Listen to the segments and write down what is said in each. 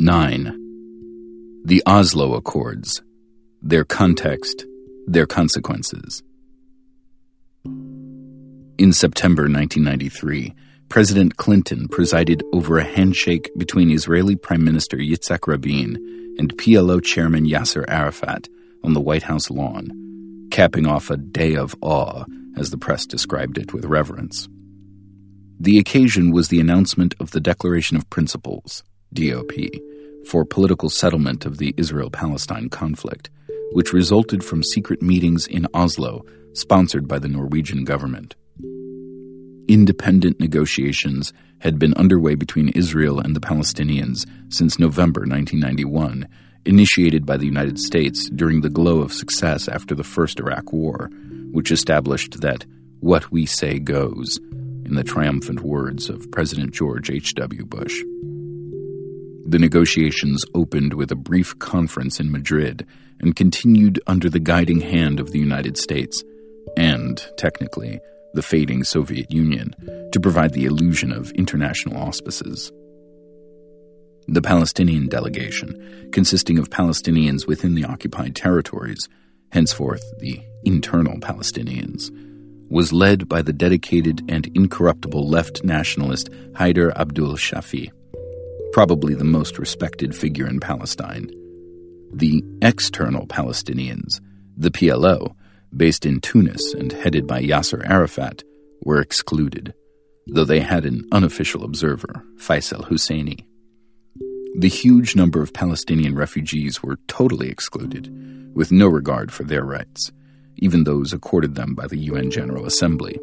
9. The Oslo Accords Their Context, Their Consequences. In September 1993, President Clinton presided over a handshake between Israeli Prime Minister Yitzhak Rabin and PLO Chairman Yasser Arafat on the White House lawn, capping off a day of awe, as the press described it with reverence. The occasion was the announcement of the Declaration of Principles, DOP, for political settlement of the Israel Palestine conflict, which resulted from secret meetings in Oslo sponsored by the Norwegian government. Independent negotiations had been underway between Israel and the Palestinians since November 1991, initiated by the United States during the glow of success after the First Iraq War, which established that what we say goes, in the triumphant words of President George H.W. Bush. The negotiations opened with a brief conference in Madrid and continued under the guiding hand of the United States and, technically, the fading Soviet Union to provide the illusion of international auspices. The Palestinian delegation, consisting of Palestinians within the occupied territories, henceforth the internal Palestinians, was led by the dedicated and incorruptible left nationalist Haider Abdul Shafi probably the most respected figure in Palestine. The external Palestinians, the PLO, based in Tunis and headed by Yasser Arafat, were excluded, though they had an unofficial observer, Faisal Husseini. The huge number of Palestinian refugees were totally excluded, with no regard for their rights, even those accorded them by the UN General Assembly.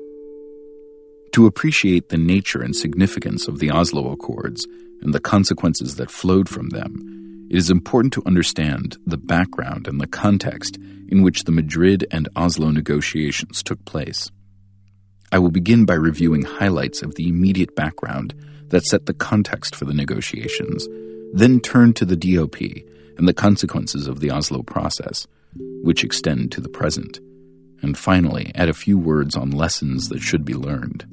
To appreciate the nature and significance of the Oslo Accords and the consequences that flowed from them, it is important to understand the background and the context in which the Madrid and Oslo negotiations took place. I will begin by reviewing highlights of the immediate background that set the context for the negotiations, then turn to the DOP and the consequences of the Oslo process, which extend to the present, and finally add a few words on lessons that should be learned.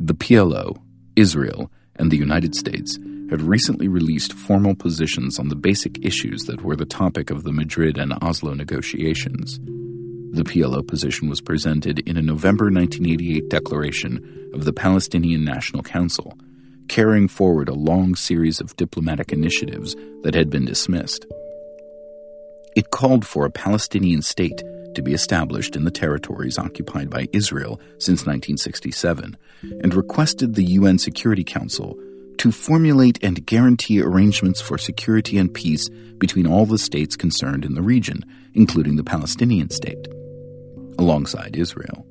The PLO, Israel, and the United States had recently released formal positions on the basic issues that were the topic of the Madrid and Oslo negotiations. The PLO position was presented in a November 1988 declaration of the Palestinian National Council, carrying forward a long series of diplomatic initiatives that had been dismissed. It called for a Palestinian state to be established in the territories occupied by Israel since 1967 and requested the UN Security Council to formulate and guarantee arrangements for security and peace between all the states concerned in the region, including the Palestinian state, alongside Israel.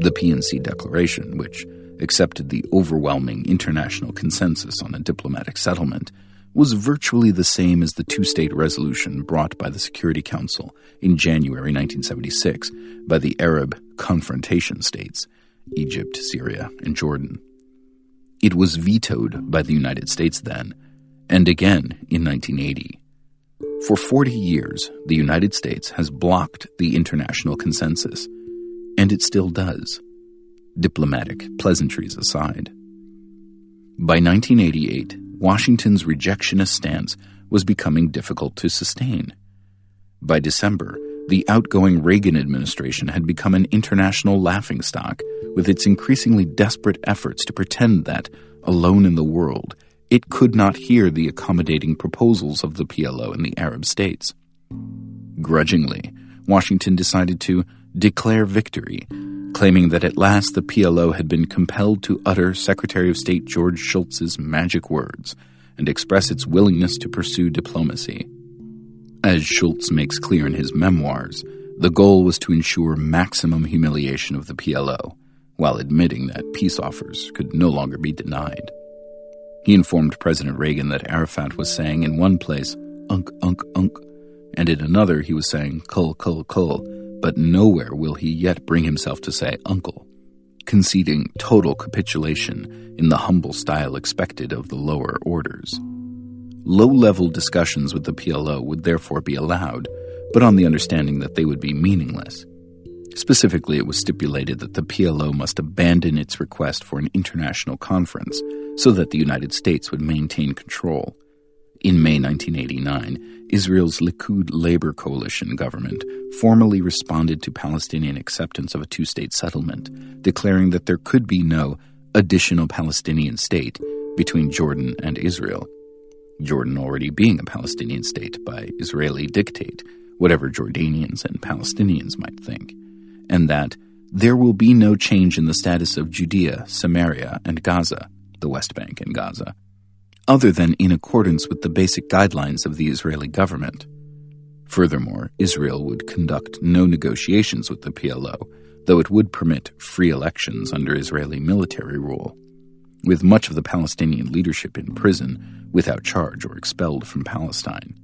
The PNC Declaration, which accepted the overwhelming international consensus on a diplomatic settlement, was virtually the same as the two state resolution brought by the Security Council in January 1976 by the Arab confrontation states Egypt, Syria, and Jordan. It was vetoed by the United States then, and again in 1980. For 40 years, the United States has blocked the international consensus, and it still does, diplomatic pleasantries aside. By 1988, Washington's rejectionist stance was becoming difficult to sustain. By December, the outgoing Reagan administration had become an international laughingstock with its increasingly desperate efforts to pretend that, alone in the world, it could not hear the accommodating proposals of the PLO in the Arab states. Grudgingly, Washington decided to declare victory claiming that at last the PLO had been compelled to utter Secretary of State George Shultz's magic words and express its willingness to pursue diplomacy. As Shultz makes clear in his memoirs, the goal was to ensure maximum humiliation of the PLO, while admitting that peace offers could no longer be denied. He informed President Reagan that Arafat was saying in one place, unk, unk, unk, and in another he was saying, kul, kul, kul, but nowhere will he yet bring himself to say uncle, conceding total capitulation in the humble style expected of the lower orders. Low level discussions with the PLO would therefore be allowed, but on the understanding that they would be meaningless. Specifically, it was stipulated that the PLO must abandon its request for an international conference so that the United States would maintain control, In May 1989, Israel's Likud Labor Coalition government formally responded to Palestinian acceptance of a two state settlement, declaring that there could be no additional Palestinian state between Jordan and Israel. Jordan already being a Palestinian state by Israeli dictate, whatever Jordanians and Palestinians might think, and that there will be no change in the status of Judea, Samaria, and Gaza, the West Bank and Gaza, other than in accordance with the basic guidelines of the Israeli government. Furthermore, Israel would conduct no negotiations with the PLO, though it would permit free elections under Israeli military rule, with much of the Palestinian leadership in prison without charge or expelled from Palestine.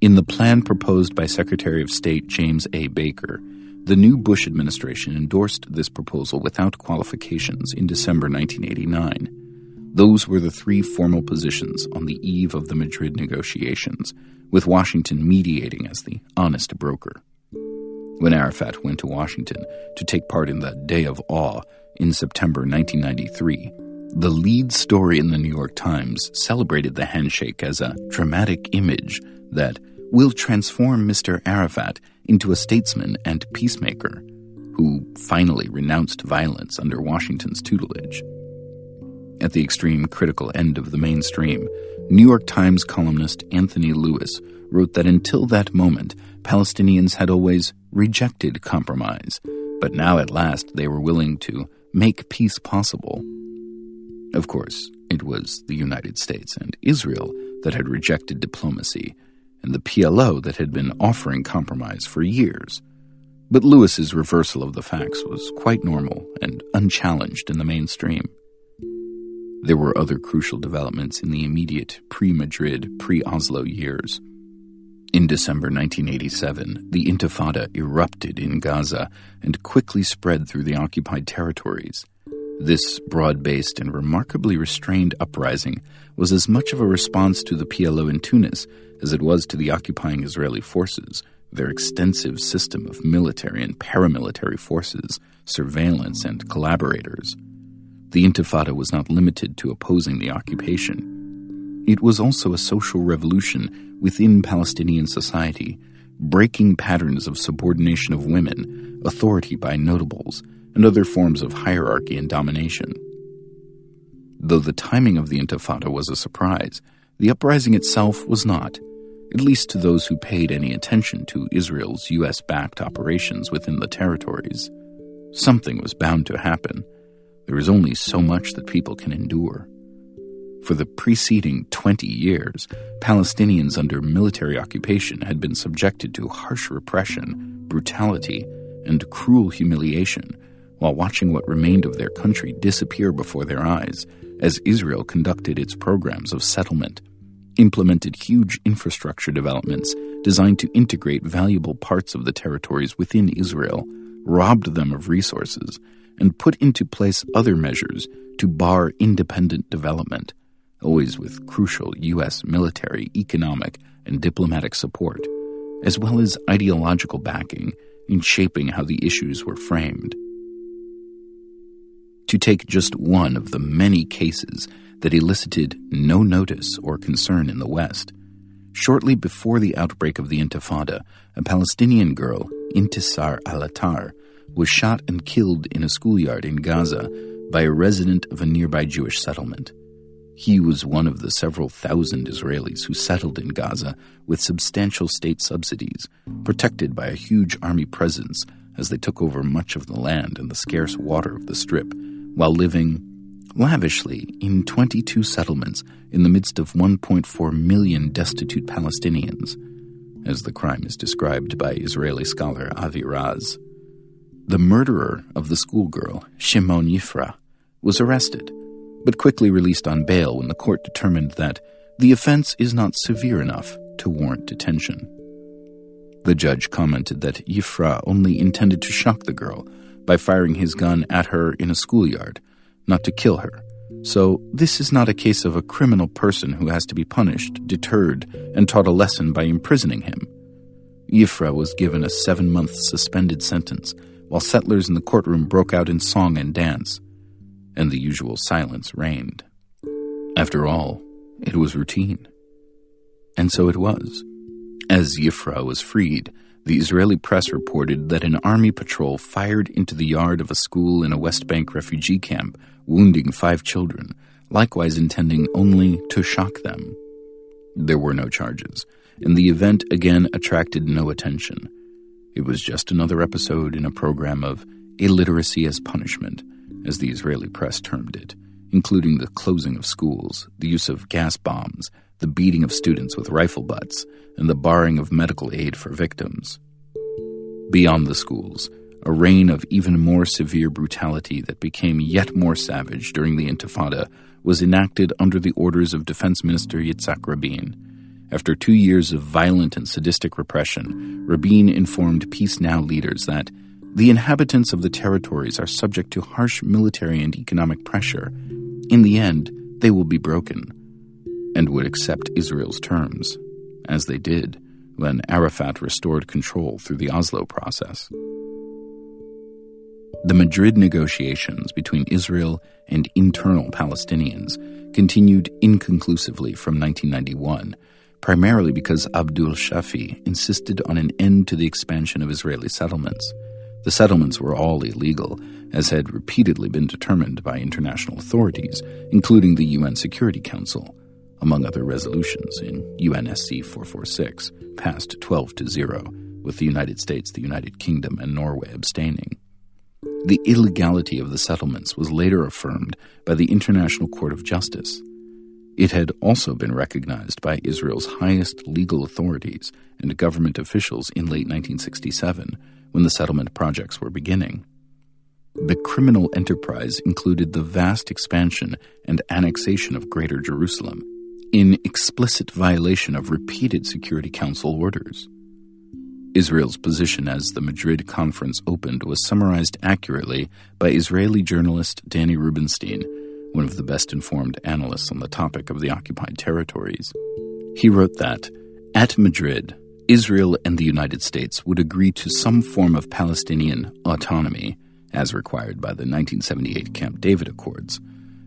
In the plan proposed by Secretary of State James A. Baker, the new Bush administration endorsed this proposal without qualifications in December 1989 those were the three formal positions on the eve of the Madrid negotiations, with Washington mediating as the honest broker. When Arafat went to Washington to take part in the Day of Awe in September 1993, the lead story in the New York Times celebrated the handshake as a dramatic image that will transform Mr. Arafat into a statesman and peacemaker who finally renounced violence under Washington's tutelage. At the extreme critical end of the mainstream, New York Times columnist Anthony Lewis wrote that until that moment, Palestinians had always rejected compromise, but now at last they were willing to make peace possible. Of course, it was the United States and Israel that had rejected diplomacy, and the PLO that had been offering compromise for years. But Lewis's reversal of the facts was quite normal and unchallenged in the mainstream. There were other crucial developments in the immediate pre Madrid, pre Oslo years. In December 1987, the Intifada erupted in Gaza and quickly spread through the occupied territories. This broad based and remarkably restrained uprising was as much of a response to the PLO in Tunis as it was to the occupying Israeli forces, their extensive system of military and paramilitary forces, surveillance, and collaborators. The Intifada was not limited to opposing the occupation. It was also a social revolution within Palestinian society, breaking patterns of subordination of women, authority by notables, and other forms of hierarchy and domination. Though the timing of the Intifada was a surprise, the uprising itself was not, at least to those who paid any attention to Israel's U.S. backed operations within the territories. Something was bound to happen there is only so much that people can endure. For the preceding 20 years, Palestinians under military occupation had been subjected to harsh repression, brutality, and cruel humiliation while watching what remained of their country disappear before their eyes as Israel conducted its programs of settlement, implemented huge infrastructure developments designed to integrate valuable parts of the territories within Israel, robbed them of resources, and put into place other measures to bar independent development, always with crucial U.S. military, economic, and diplomatic support, as well as ideological backing in shaping how the issues were framed. To take just one of the many cases that elicited no notice or concern in the West, shortly before the outbreak of the Intifada, a Palestinian girl, Intisar al-Attar, was shot and killed in a schoolyard in Gaza by a resident of a nearby Jewish settlement. He was one of the several thousand Israelis who settled in Gaza with substantial state subsidies, protected by a huge army presence as they took over much of the land and the scarce water of the Strip, while living lavishly in 22 settlements in the midst of 1.4 million destitute Palestinians, as the crime is described by Israeli scholar Avi Raz. The murderer of the schoolgirl, Shimon Yifra, was arrested, but quickly released on bail when the court determined that the offense is not severe enough to warrant detention. The judge commented that Yifra only intended to shock the girl by firing his gun at her in a schoolyard, not to kill her. So, this is not a case of a criminal person who has to be punished, deterred, and taught a lesson by imprisoning him. Yifra was given a seven month suspended sentence while settlers in the courtroom broke out in song and dance, and the usual silence reigned. After all, it was routine. And so it was. As Yifra was freed, the Israeli press reported that an army patrol fired into the yard of a school in a West Bank refugee camp, wounding five children, likewise intending only to shock them. There were no charges, and the event again attracted no attention. It was just another episode in a program of illiteracy as punishment, as the Israeli press termed it, including the closing of schools, the use of gas bombs, the beating of students with rifle butts, and the barring of medical aid for victims. Beyond the schools, a reign of even more severe brutality that became yet more savage during the Intifada was enacted under the orders of Defense Minister Yitzhak Rabin. After two years of violent and sadistic repression, Rabin informed Peace Now leaders that the inhabitants of the territories are subject to harsh military and economic pressure. In the end, they will be broken and would accept Israel's terms, as they did when Arafat restored control through the Oslo process. The Madrid negotiations between Israel and internal Palestinians continued inconclusively from 1991, primarily because Abdul Shafi insisted on an end to the expansion of Israeli settlements. The settlements were all illegal, as had repeatedly been determined by international authorities, including the UN Security Council, among other resolutions in UNSC 446, passed 12 to 0, with the United States, the United Kingdom, and Norway abstaining. The illegality of the settlements was later affirmed by the International Court of Justice. It had also been recognized by Israel's highest legal authorities and government officials in late 1967 when the settlement projects were beginning. The criminal enterprise included the vast expansion and annexation of Greater Jerusalem, in explicit violation of repeated Security Council orders. Israel's position as the Madrid conference opened was summarized accurately by Israeli journalist Danny Rubinstein, one of the best informed analysts on the topic of the occupied territories. He wrote that, at Madrid, Israel and the United States would agree to some form of Palestinian autonomy, as required by the 1978 Camp David Accords,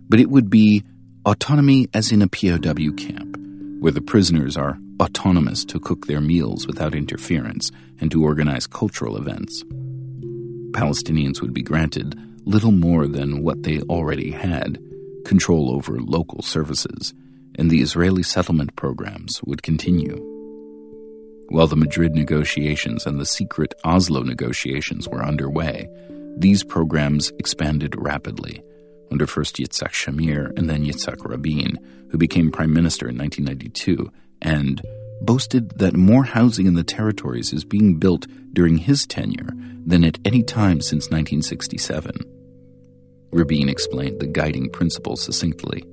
but it would be autonomy as in a POW camp, where the prisoners are autonomous to cook their meals without interference and to organize cultural events. Palestinians would be granted little more than what they already had control over local services, and the Israeli settlement programs would continue. While the Madrid negotiations and the secret Oslo negotiations were underway, these programs expanded rapidly under first Yitzhak Shamir and then Yitzhak Rabin, who became prime minister in 1992 and boasted that more housing in the territories is being built during his tenure than at any time since 1967. Rabin explained the guiding principle succinctly.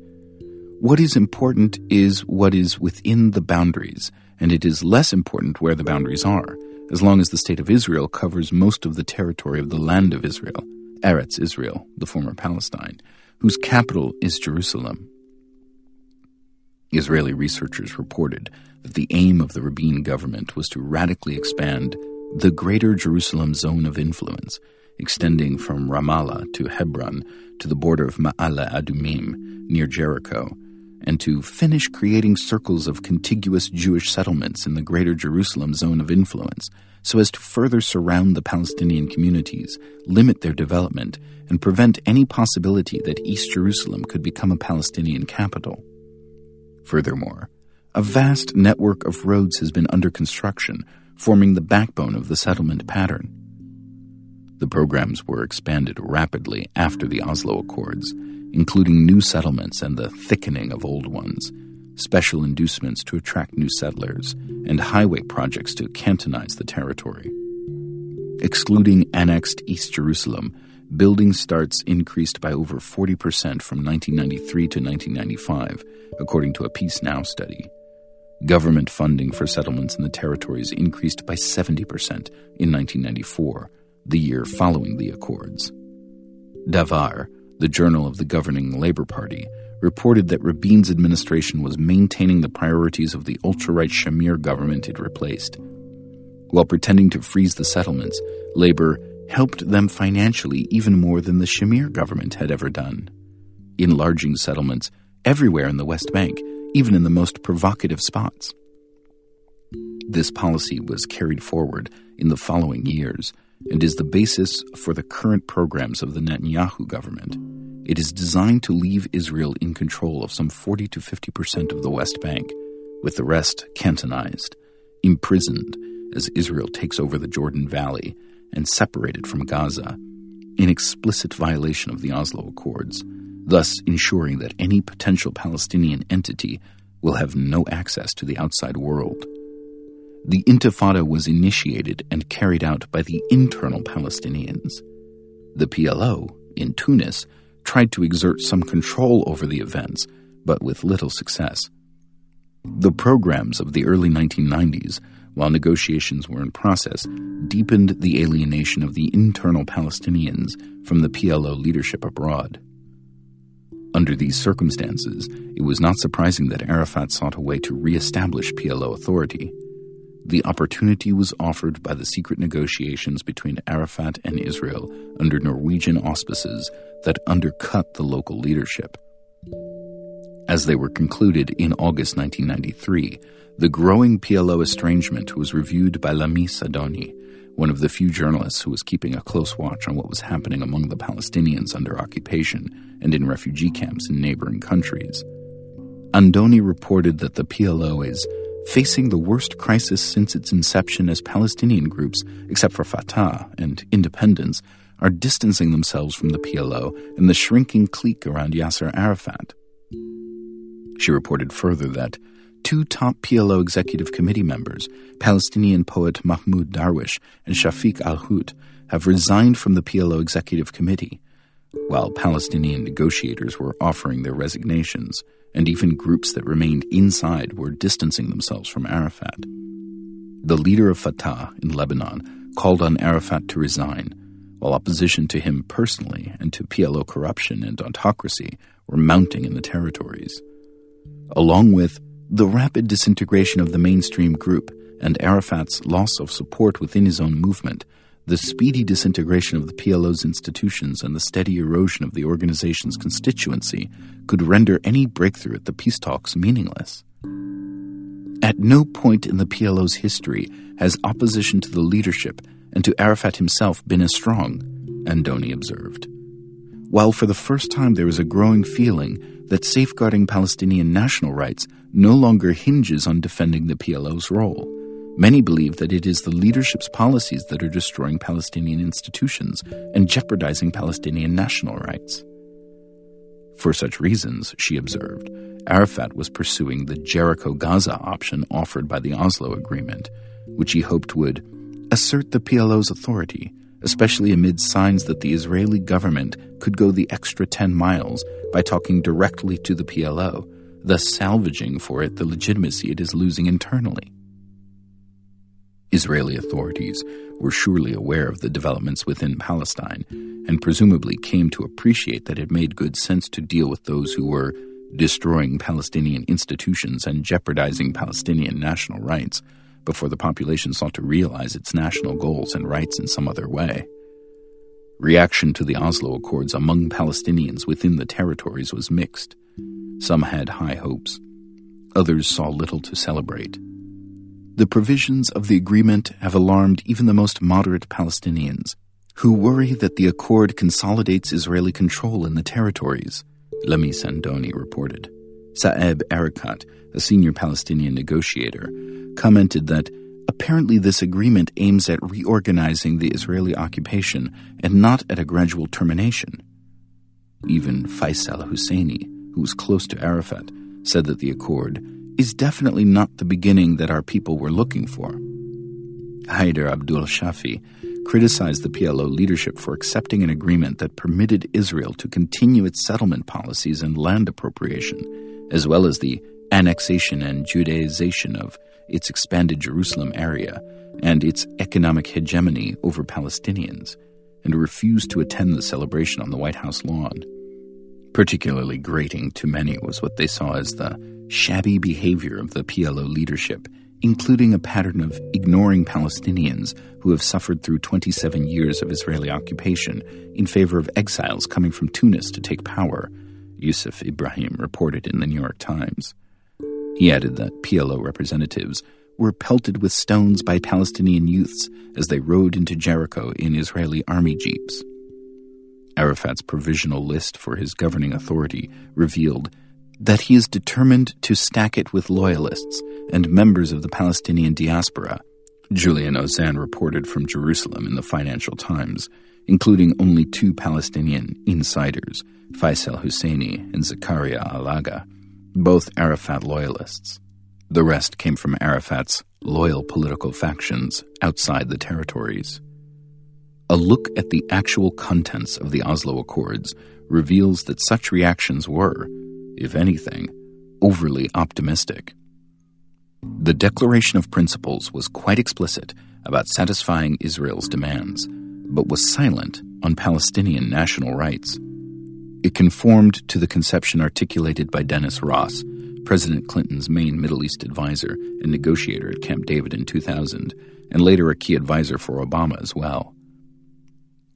What is important is what is within the boundaries, and it is less important where the boundaries are, as long as the State of Israel covers most of the territory of the land of Israel, Eretz Israel, the former Palestine, whose capital is Jerusalem. Israeli researchers reported that the aim of the Rabin government was to radically expand the Greater Jerusalem Zone of Influence, extending from Ramallah to Hebron to the border of Ma'ale Adumim near Jericho, and to finish creating circles of contiguous Jewish settlements in the Greater Jerusalem Zone of Influence so as to further surround the Palestinian communities, limit their development, and prevent any possibility that East Jerusalem could become a Palestinian capital. Furthermore, a vast network of roads has been under construction, forming the backbone of the settlement pattern. The programs were expanded rapidly after the Oslo Accords, including new settlements and the thickening of old ones, special inducements to attract new settlers, and highway projects to cantonize the territory. Excluding annexed East Jerusalem, building starts increased by over 40% from 1993 to 1995, according to a Peace Now study. Government funding for settlements in the territories increased by 70% in 1994, the year following the Accords. Davar, the journal of the governing Labour Party, reported that Rabin's administration was maintaining the priorities of the ultra right Shamir government it replaced. While pretending to freeze the settlements, Labour helped them financially even more than the Shamir government had ever done, enlarging settlements everywhere in the West Bank, even in the most provocative spots. This policy was carried forward in the following years and is the basis for the current programs of the Netanyahu government. It is designed to leave Israel in control of some 40 to 50 percent of the West Bank, with the rest cantonized, imprisoned as Israel takes over the Jordan Valley and separated from Gaza, in explicit violation of the Oslo Accords, thus ensuring that any potential Palestinian entity will have no access to the outside world. The Intifada was initiated and carried out by the internal Palestinians. The PLO, in Tunis, tried to exert some control over the events, but with little success. The programs of the early 1990s, while negotiations were in process, deepened the alienation of the internal Palestinians from the PLO leadership abroad. Under these circumstances, it was not surprising that Arafat sought a way to re establish PLO authority the opportunity was offered by the secret negotiations between Arafat and Israel under Norwegian auspices that undercut the local leadership. As they were concluded in August 1993, the growing PLO estrangement was reviewed by Lamis Andoni, one of the few journalists who was keeping a close watch on what was happening among the Palestinians under occupation and in refugee camps in neighboring countries. Andoni reported that the PLO is facing the worst crisis since its inception as Palestinian groups, except for Fatah and independence, are distancing themselves from the PLO and the shrinking clique around Yasser Arafat. She reported further that two top PLO executive committee members, Palestinian poet Mahmoud Darwish and Shafiq al Hut, have resigned from the PLO executive committee, while Palestinian negotiators were offering their resignations and even groups that remained inside were distancing themselves from Arafat. The leader of Fatah in Lebanon called on Arafat to resign, while opposition to him personally and to PLO corruption and autocracy were mounting in the territories. Along with the rapid disintegration of the mainstream group and Arafat's loss of support within his own movement, the speedy disintegration of the PLO's institutions and the steady erosion of the organization's constituency could render any breakthrough at the peace talks meaningless. At no point in the PLO's history has opposition to the leadership and to Arafat himself been as strong, Andoni observed. While for the first time there is a growing feeling that safeguarding Palestinian national rights no longer hinges on defending the PLO's role, Many believe that it is the leadership's policies that are destroying Palestinian institutions and jeopardizing Palestinian national rights. For such reasons, she observed, Arafat was pursuing the Jericho Gaza option offered by the Oslo Agreement, which he hoped would assert the PLO's authority, especially amid signs that the Israeli government could go the extra 10 miles by talking directly to the PLO, thus salvaging for it the legitimacy it is losing internally. Israeli authorities were surely aware of the developments within Palestine and presumably came to appreciate that it made good sense to deal with those who were destroying Palestinian institutions and jeopardizing Palestinian national rights before the population sought to realize its national goals and rights in some other way. Reaction to the Oslo Accords among Palestinians within the territories was mixed. Some had high hopes. Others saw little to celebrate. The provisions of the agreement have alarmed even the most moderate Palestinians, who worry that the accord consolidates Israeli control in the territories, Lamis Andoni reported. Saeb Erekat, a senior Palestinian negotiator, commented that apparently this agreement aims at reorganizing the Israeli occupation and not at a gradual termination. Even Faisal Husseini, who was close to Arafat, said that the accord is definitely not the beginning that our people were looking for. Haider Abdul Shafi criticized the PLO leadership for accepting an agreement that permitted Israel to continue its settlement policies and land appropriation, as well as the annexation and Judaization of its expanded Jerusalem area and its economic hegemony over Palestinians, and refused to attend the celebration on the White House lawn. Particularly grating to many was what they saw as the shabby behavior of the PLO leadership, including a pattern of ignoring Palestinians who have suffered through 27 years of Israeli occupation in favor of exiles coming from Tunis to take power, Yusuf Ibrahim reported in the New York Times. He added that PLO representatives were pelted with stones by Palestinian youths as they rode into Jericho in Israeli army jeeps. Arafat's provisional list for his governing authority revealed that he is determined to stack it with loyalists and members of the Palestinian diaspora. Julian Ozanne reported from Jerusalem in the Financial Times, including only two Palestinian insiders, Faisal Husseini and Zakaria Alaga, both Arafat loyalists. The rest came from Arafat's loyal political factions outside the territories. A look at the actual contents of the Oslo Accords reveals that such reactions were, if anything, overly optimistic. The Declaration of Principles was quite explicit about satisfying Israel's demands, but was silent on Palestinian national rights. It conformed to the conception articulated by Dennis Ross, President Clinton's main Middle East advisor and negotiator at Camp David in 2000, and later a key advisor for Obama as well.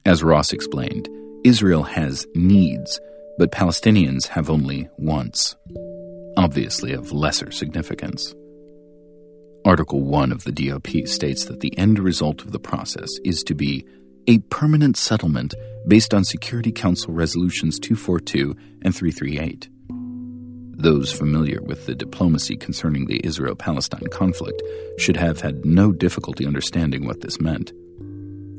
As Ross explained, Israel has needs, but Palestinians have only once, obviously of lesser significance. Article 1 of the DOP states that the end result of the process is to be a permanent settlement based on Security Council Resolutions 242 and 338. Those familiar with the diplomacy concerning the Israel Palestine conflict should have had no difficulty understanding what this meant.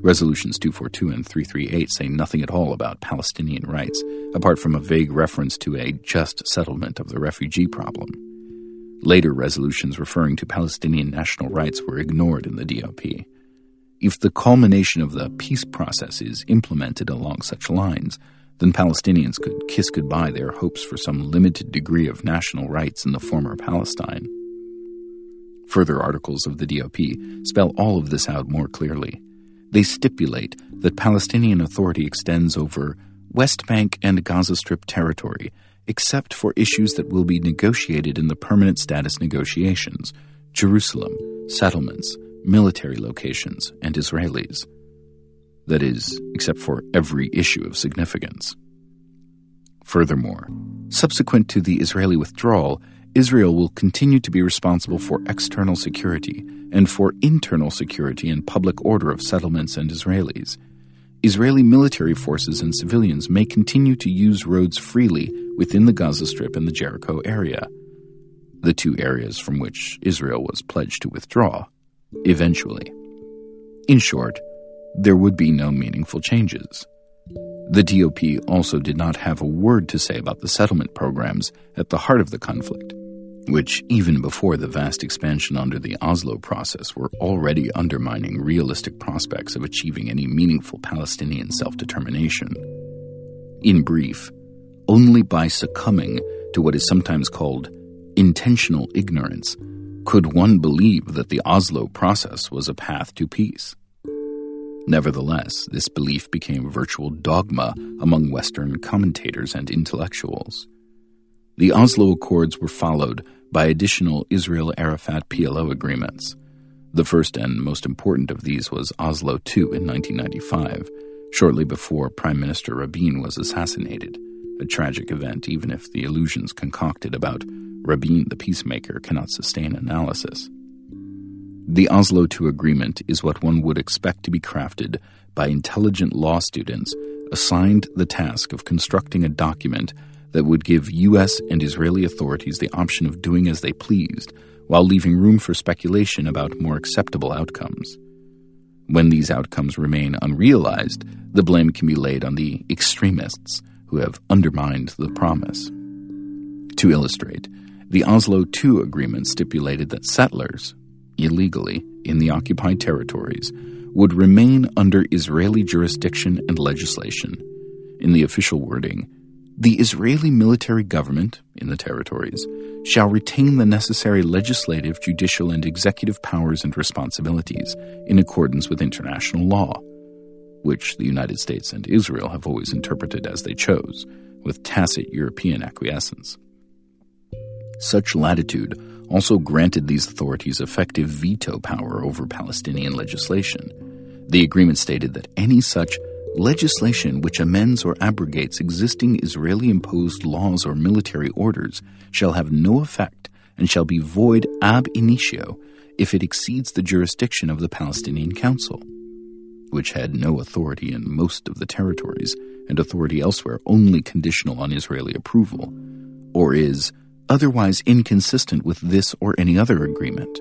Resolutions 242 and 338 say nothing at all about Palestinian rights, apart from a vague reference to a just settlement of the refugee problem. Later resolutions referring to Palestinian national rights were ignored in the DOP. If the culmination of the peace process is implemented along such lines, then Palestinians could kiss goodbye their hopes for some limited degree of national rights in the former Palestine. Further articles of the DOP spell all of this out more clearly. They stipulate that Palestinian authority extends over West Bank and Gaza Strip territory, except for issues that will be negotiated in the permanent status negotiations Jerusalem, settlements, military locations, and Israelis. That is, except for every issue of significance. Furthermore, subsequent to the Israeli withdrawal, Israel will continue to be responsible for external security and for internal security and public order of settlements and Israelis. Israeli military forces and civilians may continue to use roads freely within the Gaza Strip and the Jericho area, the two areas from which Israel was pledged to withdraw, eventually. In short, there would be no meaningful changes. The DOP also did not have a word to say about the settlement programs at the heart of the conflict which, even before the vast expansion under the Oslo process, were already undermining realistic prospects of achieving any meaningful Palestinian self determination. In brief, only by succumbing to what is sometimes called intentional ignorance could one believe that the Oslo process was a path to peace. Nevertheless, this belief became virtual dogma among Western commentators and intellectuals. The Oslo Accords were followed by additional Israel Arafat PLO agreements. The first and most important of these was Oslo II in 1995, shortly before Prime Minister Rabin was assassinated, a tragic event even if the illusions concocted about Rabin the peacemaker cannot sustain analysis. The Oslo II agreement is what one would expect to be crafted by intelligent law students assigned the task of constructing a document that would give U.S. and Israeli authorities the option of doing as they pleased, while leaving room for speculation about more acceptable outcomes. When these outcomes remain unrealized, the blame can be laid on the extremists who have undermined the promise. To illustrate, the Oslo II agreement stipulated that settlers, illegally, in the occupied territories, would remain under Israeli jurisdiction and legislation. In the official wording, the Israeli military government in the territories shall retain the necessary legislative, judicial, and executive powers and responsibilities in accordance with international law, which the United States and Israel have always interpreted as they chose, with tacit European acquiescence. Such latitude also granted these authorities effective veto power over Palestinian legislation. The agreement stated that any such Legislation which amends or abrogates existing Israeli imposed laws or military orders shall have no effect and shall be void ab initio if it exceeds the jurisdiction of the Palestinian Council, which had no authority in most of the territories and authority elsewhere only conditional on Israeli approval, or is otherwise inconsistent with this or any other agreement.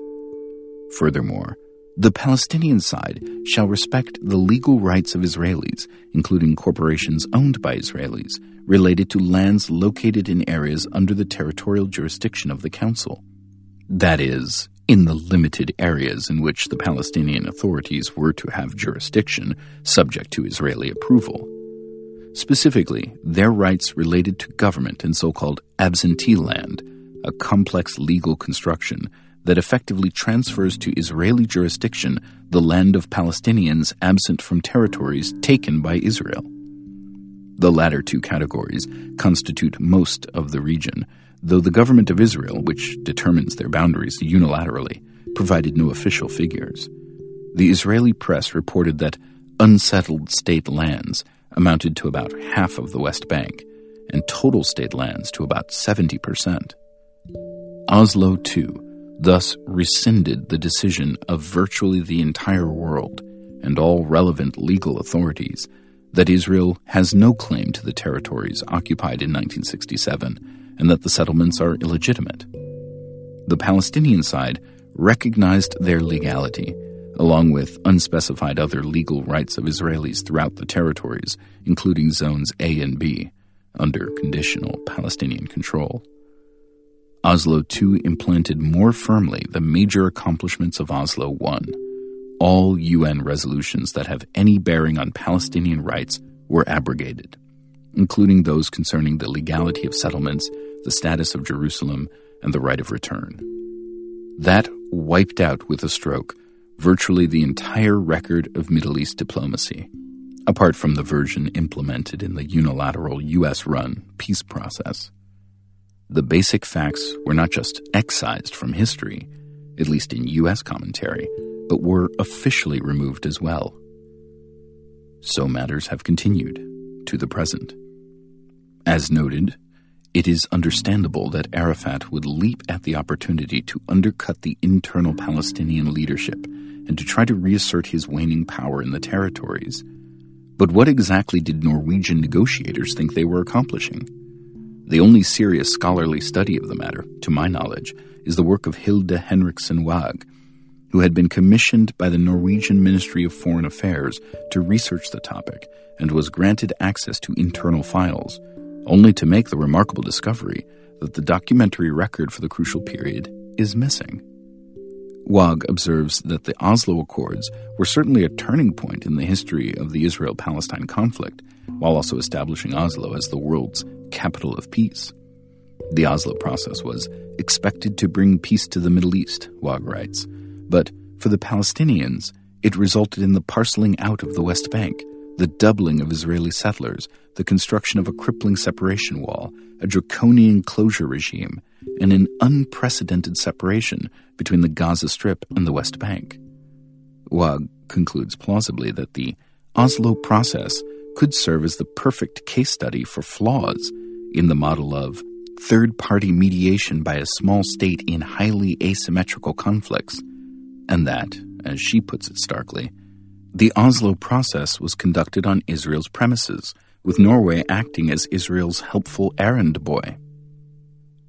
Furthermore, the Palestinian side shall respect the legal rights of Israelis, including corporations owned by Israelis, related to lands located in areas under the territorial jurisdiction of the Council. That is, in the limited areas in which the Palestinian authorities were to have jurisdiction, subject to Israeli approval. Specifically, their rights related to government and so called absentee land, a complex legal construction that effectively transfers to Israeli jurisdiction the land of Palestinians absent from territories taken by Israel. The latter two categories constitute most of the region, though the government of Israel, which determines their boundaries unilaterally, provided no official figures. The Israeli press reported that unsettled state lands amounted to about half of the West Bank, and total state lands to about 70%. Oslo II thus rescinded the decision of virtually the entire world and all relevant legal authorities that Israel has no claim to the territories occupied in 1967 and that the settlements are illegitimate. The Palestinian side recognized their legality, along with unspecified other legal rights of Israelis throughout the territories, including zones A and B, under conditional Palestinian control. Oslo II implanted more firmly the major accomplishments of Oslo I. All UN resolutions that have any bearing on Palestinian rights were abrogated, including those concerning the legality of settlements, the status of Jerusalem, and the right of return. That wiped out with a stroke virtually the entire record of Middle East diplomacy, apart from the version implemented in the unilateral US run peace process. The basic facts were not just excised from history, at least in U.S. commentary, but were officially removed as well. So matters have continued to the present. As noted, it is understandable that Arafat would leap at the opportunity to undercut the internal Palestinian leadership and to try to reassert his waning power in the territories. But what exactly did Norwegian negotiators think they were accomplishing? The only serious scholarly study of the matter, to my knowledge, is the work of Hilde Henriksen Waag, who had been commissioned by the Norwegian Ministry of Foreign Affairs to research the topic and was granted access to internal files, only to make the remarkable discovery that the documentary record for the crucial period is missing. Waag observes that the Oslo Accords were certainly a turning point in the history of the Israel Palestine conflict, while also establishing Oslo as the world's capital of peace. The Oslo process was expected to bring peace to the Middle East, Waag writes, but for the Palestinians, it resulted in the parceling out of the West Bank, the doubling of Israeli settlers, the construction of a crippling separation wall, a draconian closure regime, and an unprecedented separation between the Gaza Strip and the West Bank. Waag concludes plausibly that the Oslo process could serve as the perfect case study for flaws in the model of third party mediation by a small state in highly asymmetrical conflicts, and that, as she puts it starkly, the Oslo process was conducted on Israel's premises, with Norway acting as Israel's helpful errand boy.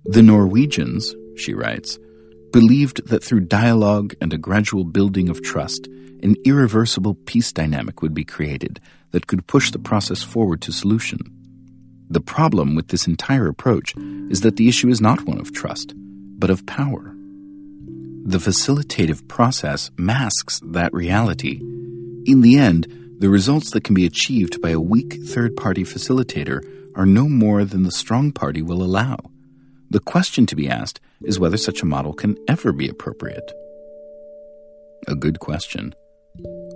The Norwegians, she writes, believed that through dialogue and a gradual building of trust, an irreversible peace dynamic would be created that could push the process forward to solution. The problem with this entire approach is that the issue is not one of trust, but of power. The facilitative process masks that reality. In the end, the results that can be achieved by a weak third party facilitator are no more than the strong party will allow. The question to be asked is whether such a model can ever be appropriate. A good question.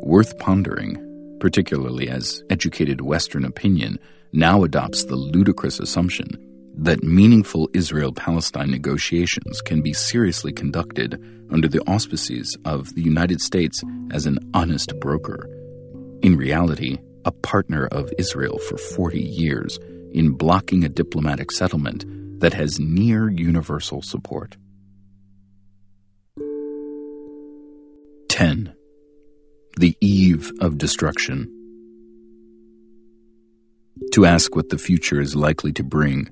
Worth pondering, particularly as educated Western opinion now adopts the ludicrous assumption that meaningful Israel Palestine negotiations can be seriously conducted under the auspices of the United States as an honest broker. In reality, a partner of Israel for 40 years in blocking a diplomatic settlement that has near universal support. 10. The Eve of Destruction. To ask what the future is likely to bring,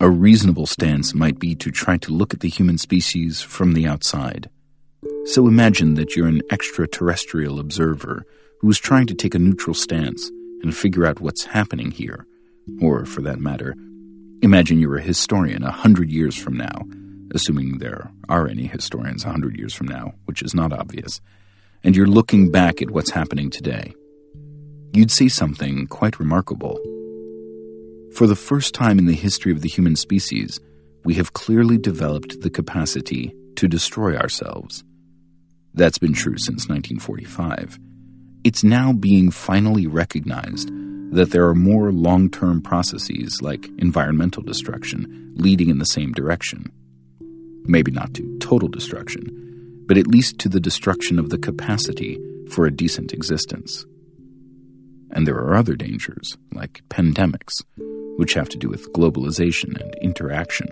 a reasonable stance might be to try to look at the human species from the outside. So imagine that you're an extraterrestrial observer who is trying to take a neutral stance and figure out what's happening here. Or, for that matter, imagine you're a historian a hundred years from now, assuming there are any historians a hundred years from now, which is not obvious, and you're looking back at what's happening today. You'd see something quite remarkable. For the first time in the history of the human species, we have clearly developed the capacity to destroy ourselves. That's been true since 1945. It's now being finally recognized that there are more long term processes like environmental destruction leading in the same direction. Maybe not to total destruction, but at least to the destruction of the capacity for a decent existence. And there are other dangers, like pandemics, which have to do with globalization and interaction.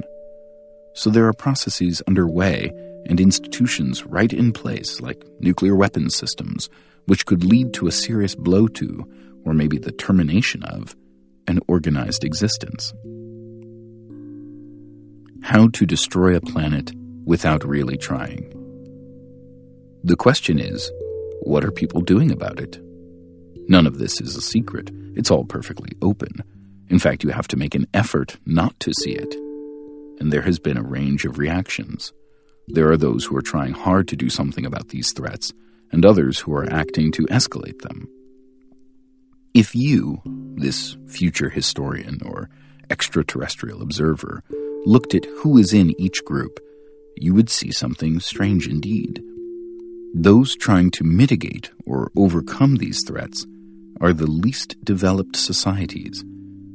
So there are processes underway and institutions right in place, like nuclear weapons systems, which could lead to a serious blow to, or maybe the termination of, an organized existence. How to destroy a planet without really trying. The question is, what are people doing about it? None of this is a secret. It's all perfectly open. In fact, you have to make an effort not to see it. And there has been a range of reactions. There are those who are trying hard to do something about these threats, and others who are acting to escalate them. If you, this future historian or extraterrestrial observer, looked at who is in each group, you would see something strange indeed. Those trying to mitigate or overcome these threats are the least developed societies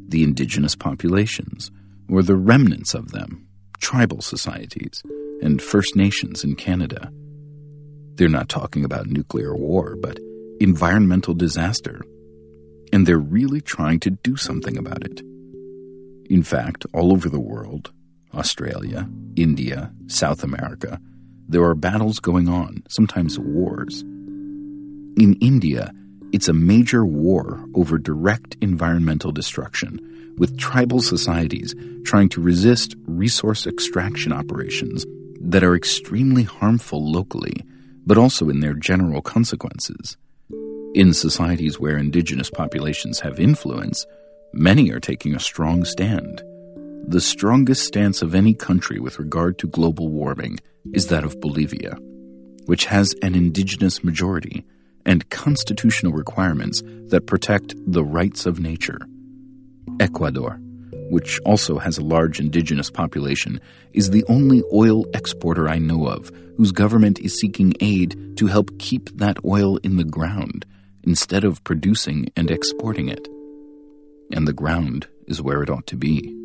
the indigenous populations, or the remnants of them, tribal societies, and First Nations in Canada. They're not talking about nuclear war, but environmental disaster. And they're really trying to do something about it. In fact, all over the world, Australia, India, South America, there are battles going on, sometimes wars. In India, it's a major war over direct environmental destruction, with tribal societies trying to resist resource extraction operations that are extremely harmful locally, but also in their general consequences. In societies where indigenous populations have influence, many are taking a strong stand. The strongest stance of any country with regard to global warming is that of Bolivia, which has an indigenous majority and constitutional requirements that protect the rights of nature. Ecuador, which also has a large indigenous population, is the only oil exporter I know of whose government is seeking aid to help keep that oil in the ground instead of producing and exporting it. And the ground is where it ought to be.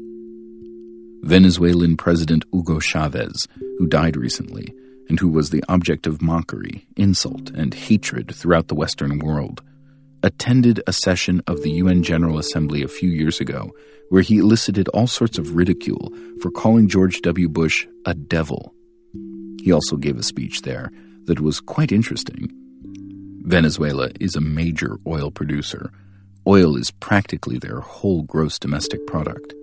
Venezuelan President Hugo Chavez, who died recently, and who was the object of mockery, insult, and hatred throughout the Western world, attended a session of the UN General Assembly a few years ago where he elicited all sorts of ridicule for calling George W. Bush a devil. He also gave a speech there that was quite interesting. Venezuela is a major oil producer. Oil is practically their whole gross domestic product.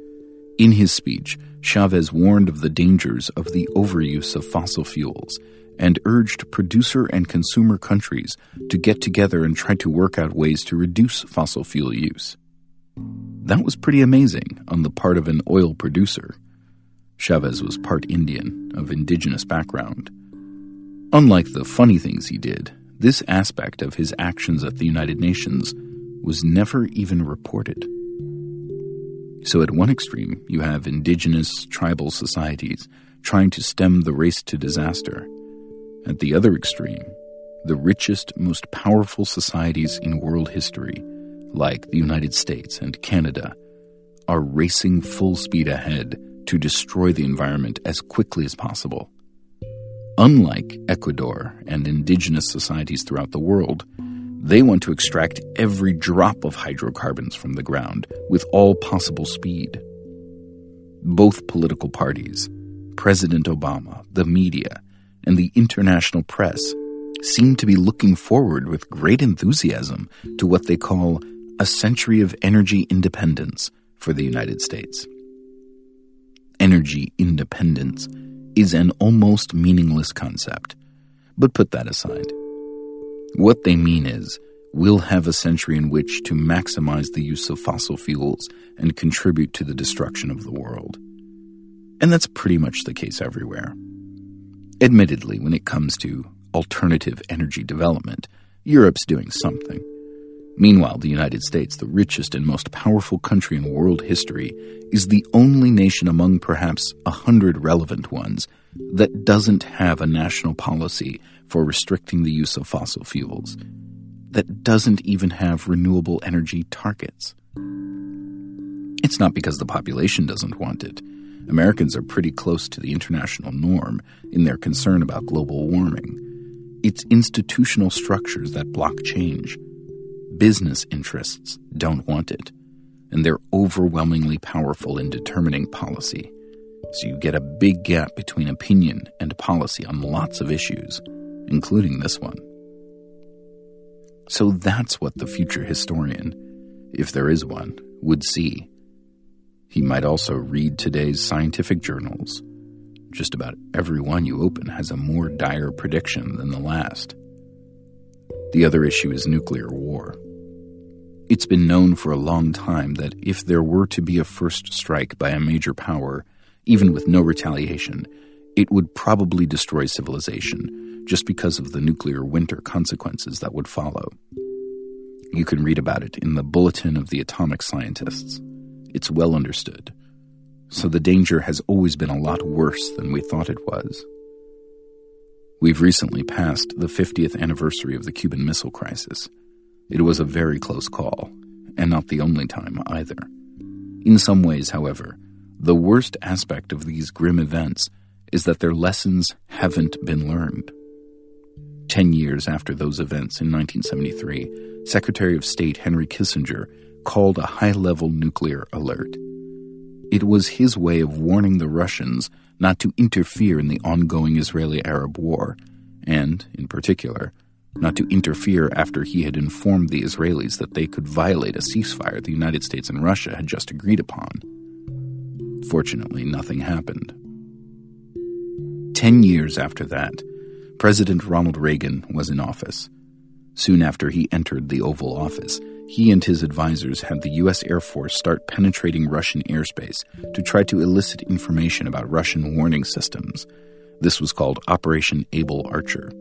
In his speech, Chavez warned of the dangers of the overuse of fossil fuels and urged producer and consumer countries to get together and try to work out ways to reduce fossil fuel use. That was pretty amazing on the part of an oil producer. Chavez was part Indian, of indigenous background. Unlike the funny things he did, this aspect of his actions at the United Nations was never even reported. So, at one extreme, you have indigenous tribal societies trying to stem the race to disaster. At the other extreme, the richest, most powerful societies in world history, like the United States and Canada, are racing full speed ahead to destroy the environment as quickly as possible. Unlike Ecuador and indigenous societies throughout the world, they want to extract every drop of hydrocarbons from the ground with all possible speed. Both political parties, President Obama, the media, and the international press seem to be looking forward with great enthusiasm to what they call a century of energy independence for the United States. Energy independence is an almost meaningless concept, but put that aside. What they mean is, we'll have a century in which to maximize the use of fossil fuels and contribute to the destruction of the world. And that's pretty much the case everywhere. Admittedly, when it comes to alternative energy development, Europe's doing something. Meanwhile, the United States, the richest and most powerful country in world history, is the only nation among perhaps a hundred relevant ones that doesn't have a national policy for restricting the use of fossil fuels, that doesn't even have renewable energy targets. It's not because the population doesn't want it. Americans are pretty close to the international norm in their concern about global warming. It's institutional structures that block change. Business interests don't want it, and they're overwhelmingly powerful in determining policy. So you get a big gap between opinion and policy on lots of issues, including this one. So that's what the future historian, if there is one, would see he might also read today's scientific journals. Just about every one you open has a more dire prediction than the last. The other issue is nuclear war. It's been known for a long time that if there were to be a first strike by a major power, even with no retaliation, it would probably destroy civilization just because of the nuclear winter consequences that would follow. You can read about it in the Bulletin of the Atomic Scientists. It's well understood. So the danger has always been a lot worse than we thought it was. We've recently passed the 50th anniversary of the Cuban Missile Crisis. It was a very close call, and not the only time either. In some ways, however, the worst aspect of these grim events is that their lessons haven't been learned. Ten years after those events in 1973, Secretary of State Henry Kissinger called a high level nuclear alert. It was his way of warning the Russians not to interfere in the ongoing Israeli Arab war, and, in particular, not to interfere after he had informed the Israelis that they could violate a ceasefire the United States and Russia had just agreed upon. Fortunately, nothing happened. Ten years after that, President Ronald Reagan was in office. Soon after he entered the Oval Office, he and his advisors had the U.S. Air Force start penetrating Russian airspace to try to elicit information about Russian warning systems. This was called Operation Able Archer.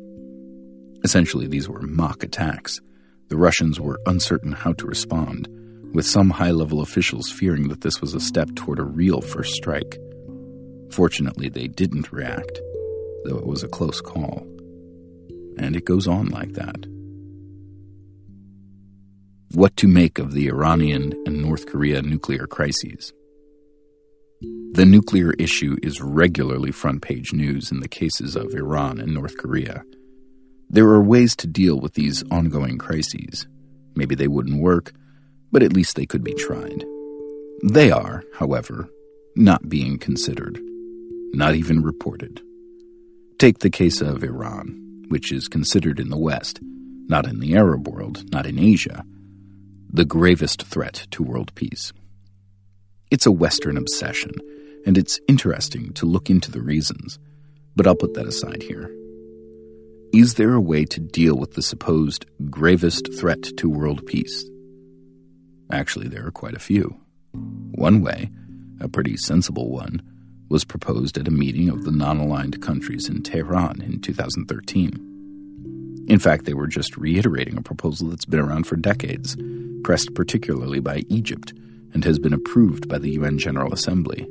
Essentially, these were mock attacks. The Russians were uncertain how to respond, with some high level officials fearing that this was a step toward a real first strike. Fortunately, they didn't react, though it was a close call. And it goes on like that what to make of the Iranian and North Korea nuclear crises. The nuclear issue is regularly front page news in the cases of Iran and North Korea. There are ways to deal with these ongoing crises. Maybe they wouldn't work, but at least they could be tried. They are, however, not being considered, not even reported. Take the case of Iran, which is considered in the West, not in the Arab world, not in Asia, the gravest threat to world peace. It's a Western obsession, and it's interesting to look into the reasons, but I'll put that aside here. Is there a way to deal with the supposed gravest threat to world peace? Actually, there are quite a few. One way, a pretty sensible one, was proposed at a meeting of the non aligned countries in Tehran in 2013. In fact, they were just reiterating a proposal that's been around for decades, pressed particularly by Egypt, and has been approved by the UN General Assembly.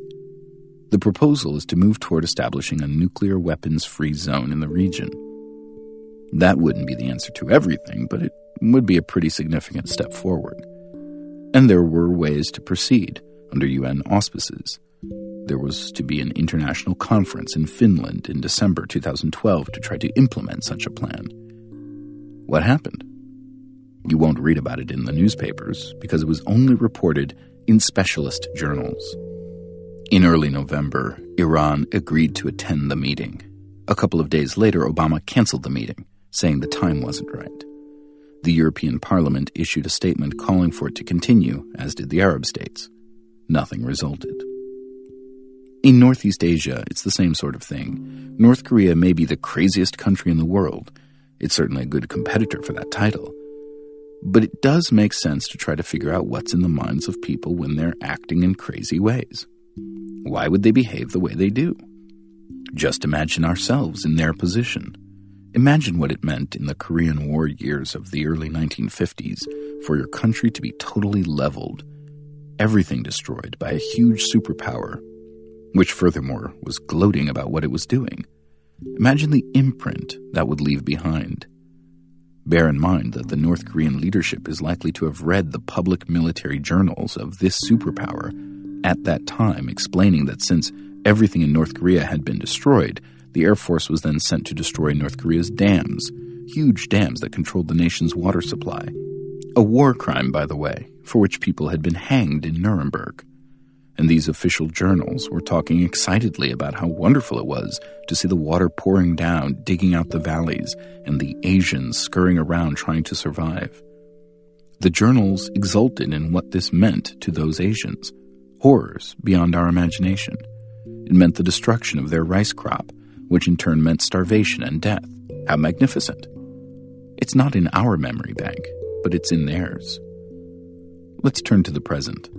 The proposal is to move toward establishing a nuclear weapons free zone in the region. That wouldn't be the answer to everything, but it would be a pretty significant step forward. And there were ways to proceed under UN auspices. There was to be an international conference in Finland in December 2012 to try to implement such a plan. What happened? You won't read about it in the newspapers because it was only reported in specialist journals. In early November, Iran agreed to attend the meeting. A couple of days later, Obama canceled the meeting, saying the time wasn't right. The European Parliament issued a statement calling for it to continue, as did the Arab states. Nothing resulted. In Northeast Asia, it's the same sort of thing. North Korea may be the craziest country in the world. It's certainly a good competitor for that title. But it does make sense to try to figure out what's in the minds of people when they're acting in crazy ways. Why would they behave the way they do? Just imagine ourselves in their position. Imagine what it meant in the Korean War years of the early 1950s for your country to be totally leveled, everything destroyed by a huge superpower, which furthermore was gloating about what it was doing. Imagine the imprint that would leave behind. Bear in mind that the North Korean leadership is likely to have read the public military journals of this superpower at that time, explaining that since everything in North Korea had been destroyed, the Air Force was then sent to destroy North Korea's dams, huge dams that controlled the nation's water supply. A war crime, by the way, for which people had been hanged in Nuremberg. And these official journals were talking excitedly about how wonderful it was to see the water pouring down, digging out the valleys, and the Asians scurrying around trying to survive. The journals exulted in what this meant to those Asians horrors beyond our imagination. It meant the destruction of their rice crop, which in turn meant starvation and death. How magnificent! It's not in our memory bank, but it's in theirs. Let's turn to the present.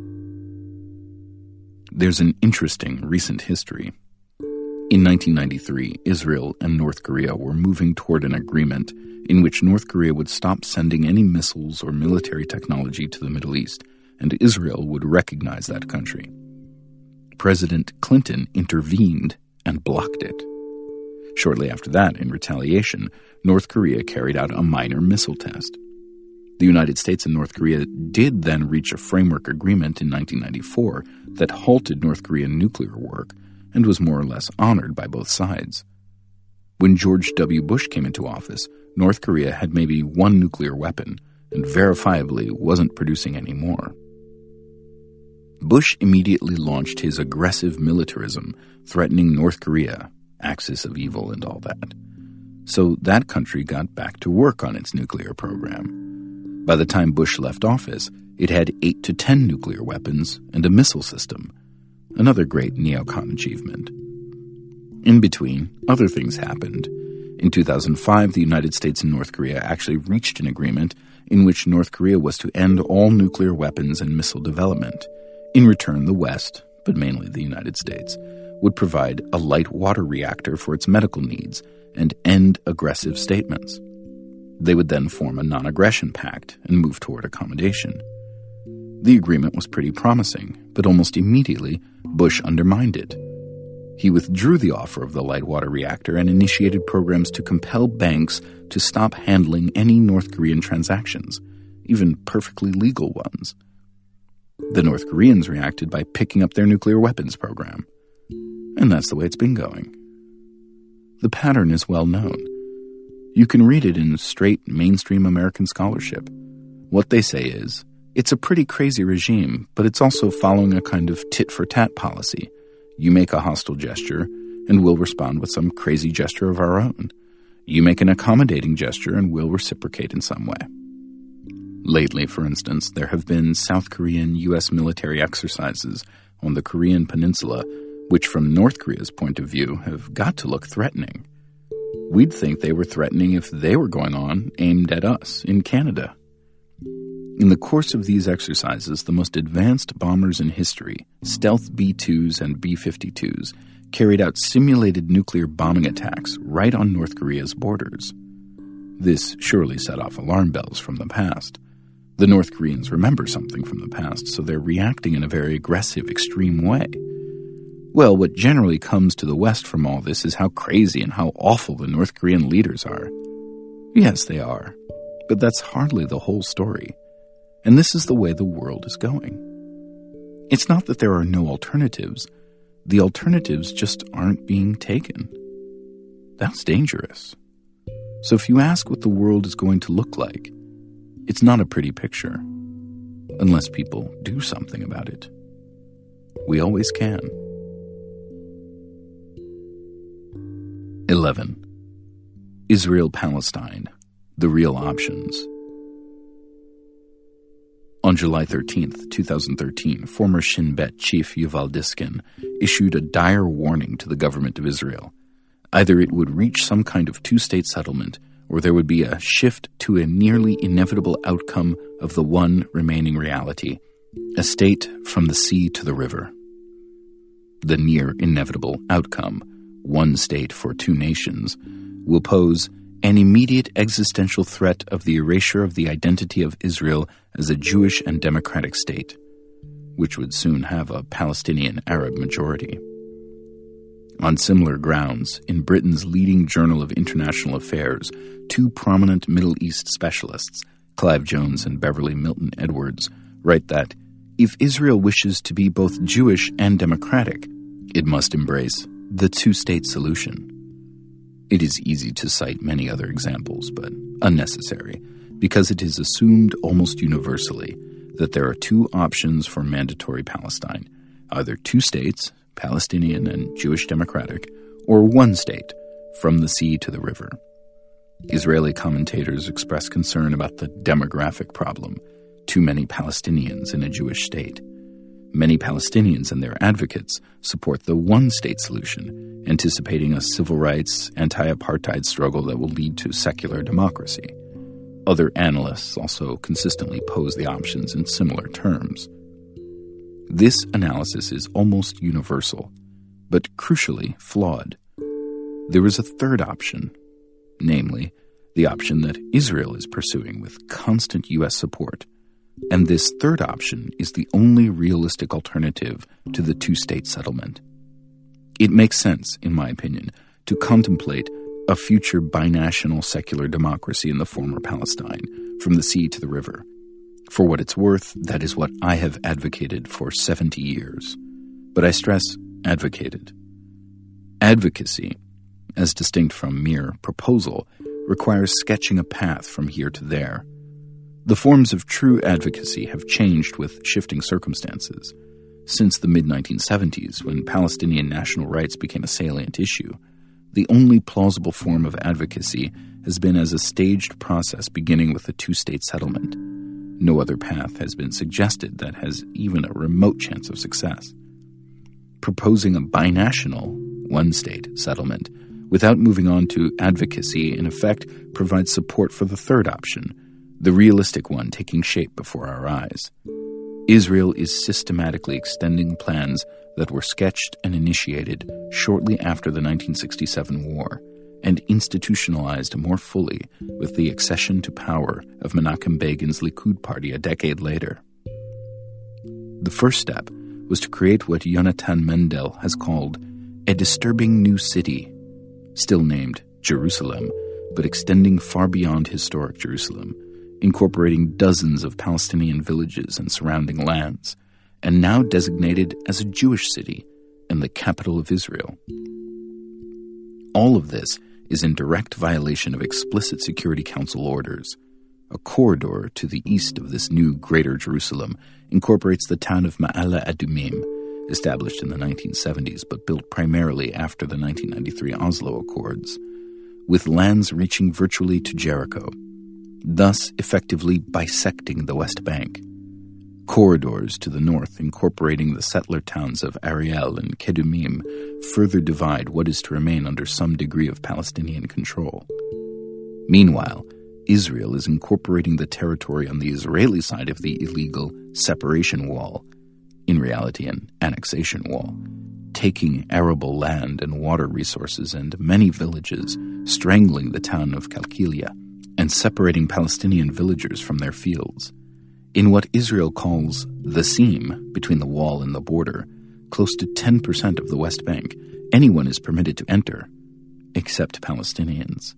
There's an interesting recent history. In 1993, Israel and North Korea were moving toward an agreement in which North Korea would stop sending any missiles or military technology to the Middle East, and Israel would recognize that country. President Clinton intervened and blocked it. Shortly after that, in retaliation, North Korea carried out a minor missile test. The United States and North Korea did then reach a framework agreement in 1994 that halted North Korean nuclear work and was more or less honored by both sides. When George W. Bush came into office, North Korea had maybe one nuclear weapon and verifiably wasn't producing any more. Bush immediately launched his aggressive militarism, threatening North Korea axis of evil and all that. So that country got back to work on its nuclear program. By the time Bush left office, it had 8 to 10 nuclear weapons and a missile system, another great neocon achievement. In between, other things happened. In 2005, the United States and North Korea actually reached an agreement in which North Korea was to end all nuclear weapons and missile development. In return, the West, but mainly the United States, would provide a light water reactor for its medical needs and end aggressive statements. They would then form a non aggression pact and move toward accommodation. The agreement was pretty promising, but almost immediately, Bush undermined it. He withdrew the offer of the light water reactor and initiated programs to compel banks to stop handling any North Korean transactions, even perfectly legal ones. The North Koreans reacted by picking up their nuclear weapons program. And that's the way it's been going. The pattern is well known. You can read it in straight mainstream American scholarship. What they say is, it's a pretty crazy regime, but it's also following a kind of tit for tat policy. You make a hostile gesture, and we'll respond with some crazy gesture of our own. You make an accommodating gesture, and we'll reciprocate in some way. Lately, for instance, there have been South Korean U.S. military exercises on the Korean Peninsula which from North Korea's point of view have got to look threatening. We'd think they were threatening if they were going on aimed at us in Canada. In the course of these exercises, the most advanced bombers in history, stealth B 2s and B 52s, carried out simulated nuclear bombing attacks right on North Korea's borders. This surely set off alarm bells from the past. The North Koreans remember something from the past, so they're reacting in a very aggressive, extreme way. Well, what generally comes to the West from all this is how crazy and how awful the North Korean leaders are. Yes, they are. But that's hardly the whole story. And this is the way the world is going. It's not that there are no alternatives, the alternatives just aren't being taken. That's dangerous. So if you ask what the world is going to look like, it's not a pretty picture. Unless people do something about it. We always can. 11. Israel Palestine The Real Options. On July 13, 2013, former Shin Bet chief Yuval Diskin issued a dire warning to the government of Israel. Either it would reach some kind of two state settlement, or there would be a shift to a nearly inevitable outcome of the one remaining reality a state from the sea to the river. The near inevitable outcome, one state for two nations, will pose an immediate existential threat of the erasure of the identity of Israel as a Jewish and democratic state, which would soon have a Palestinian Arab majority. On similar grounds, in Britain's leading journal of international affairs, two prominent Middle East specialists, Clive Jones and Beverly Milton Edwards, write that if Israel wishes to be both Jewish and democratic, it must embrace the two state solution. It is easy to cite many other examples, but unnecessary, because it is assumed almost universally that there are two options for mandatory Palestine either two states, Palestinian and Jewish democratic, or one state, from the sea to the river. Israeli commentators express concern about the demographic problem too many Palestinians in a Jewish state. Many Palestinians and their advocates support the one state solution, anticipating a civil rights, anti apartheid struggle that will lead to secular democracy. Other analysts also consistently pose the options in similar terms. This analysis is almost universal, but crucially flawed. There is a third option, namely, the option that Israel is pursuing with constant U.S. support and this third option is the only realistic alternative to the two state settlement. It makes sense, in my opinion, to contemplate a future binational secular democracy in the former Palestine, from the sea to the river. For what it's worth, that is what I have advocated for 70 years. But I stress advocated. Advocacy, as distinct from mere proposal, requires sketching a path from here to there the forms of true advocacy have changed with shifting circumstances. Since the mid 1970s, when Palestinian national rights became a salient issue, the only plausible form of advocacy has been as a staged process beginning with a two state settlement. No other path has been suggested that has even a remote chance of success. Proposing a binational, one state settlement without moving on to advocacy, in effect, provides support for the third option the realistic one taking shape before our eyes. Israel is systematically extending plans that were sketched and initiated shortly after the 1967 war and institutionalized more fully with the accession to power of Menachem Begin's Likud party a decade later. The first step was to create what Yonatan Mendel has called a disturbing new city, still named Jerusalem, but extending far beyond historic Jerusalem incorporating dozens of Palestinian villages and surrounding lands, and now designated as a Jewish city and the capital of Israel. All of this is in direct violation of explicit Security Council orders. A corridor to the east of this new Greater Jerusalem incorporates the town of Ma'ale Adumim, established in the 1970s but built primarily after the 1993 Oslo Accords, with lands reaching virtually to Jericho thus effectively bisecting the West Bank. Corridors to the north, incorporating the settler towns of Ariel and Kedumim, further divide what is to remain under some degree of Palestinian control. Meanwhile, Israel is incorporating the territory on the Israeli side of the illegal separation wall, in reality, an annexation wall, taking arable land and water resources and many villages, strangling the town of Kalkilia and separating Palestinian villagers from their fields. In what Israel calls the seam between the wall and the border, close to 10% of the West Bank, anyone is permitted to enter, except Palestinians.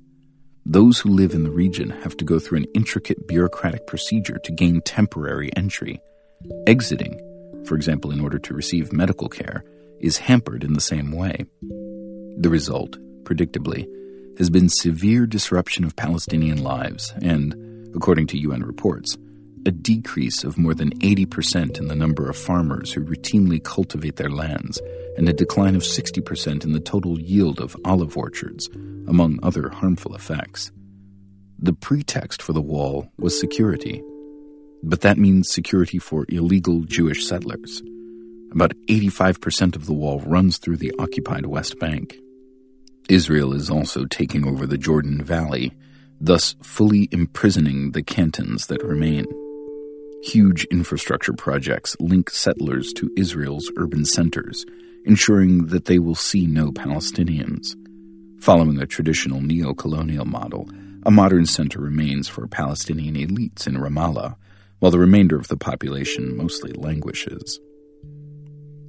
Those who live in the region have to go through an intricate bureaucratic procedure to gain temporary entry. Exiting, for example, in order to receive medical care, is hampered in the same way. The result, predictably, has been severe disruption of Palestinian lives and, according to UN reports, a decrease of more than 80% in the number of farmers who routinely cultivate their lands, and a decline of 60% in the total yield of olive orchards, among other harmful effects. The pretext for the wall was security, but that means security for illegal Jewish settlers. About 85% of the wall runs through the occupied West Bank. Israel is also taking over the Jordan Valley, thus fully imprisoning the cantons that remain. Huge infrastructure projects link settlers to Israel's urban centers, ensuring that they will see no Palestinians. Following a traditional neo colonial model, a modern center remains for Palestinian elites in Ramallah, while the remainder of the population mostly languishes.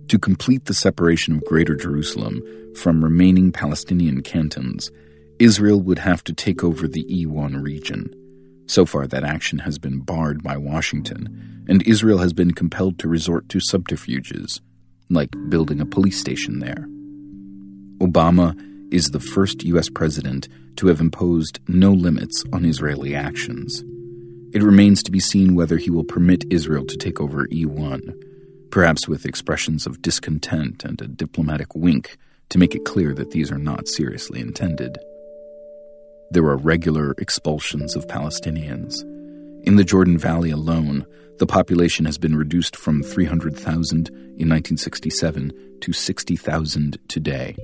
To complete the separation of Greater Jerusalem from remaining Palestinian cantons, Israel would have to take over the E1 region. So far, that action has been barred by Washington, and Israel has been compelled to resort to subterfuges, like building a police station there. Obama is the first U.S. president to have imposed no limits on Israeli actions. It remains to be seen whether he will permit Israel to take over E1, perhaps with expressions of discontent and a diplomatic wink to make it clear that these are not seriously intended. There are regular expulsions of Palestinians. In the Jordan Valley alone, the population has been reduced from 300,000 in 1967 to 60,000 today,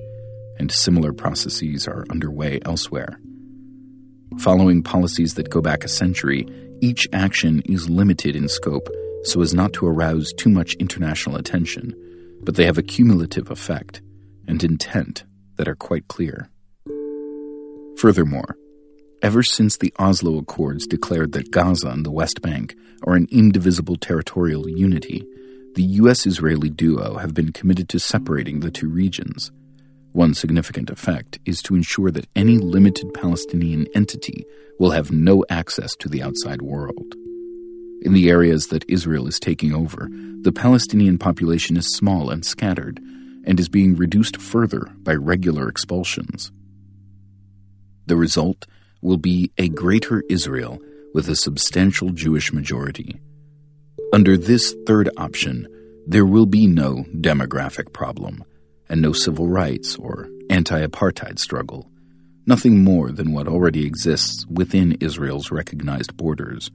and similar processes are underway elsewhere. Following policies that go back a century, each action is limited in scope so as not to arouse too much international attention, but they have a cumulative effect and intent that are quite clear. Furthermore, ever since the Oslo Accords declared that Gaza and the West Bank are an indivisible territorial unity, the U.S. Israeli duo have been committed to separating the two regions. One significant effect is to ensure that any limited Palestinian entity will have no access to the outside world. In the areas that Israel is taking over, the Palestinian population is small and scattered, and is being reduced further by regular expulsions. The result will be a greater Israel with a substantial Jewish majority. Under this third option, there will be no demographic problem and no civil rights or anti apartheid struggle, nothing more than what already exists within Israel's recognized borders,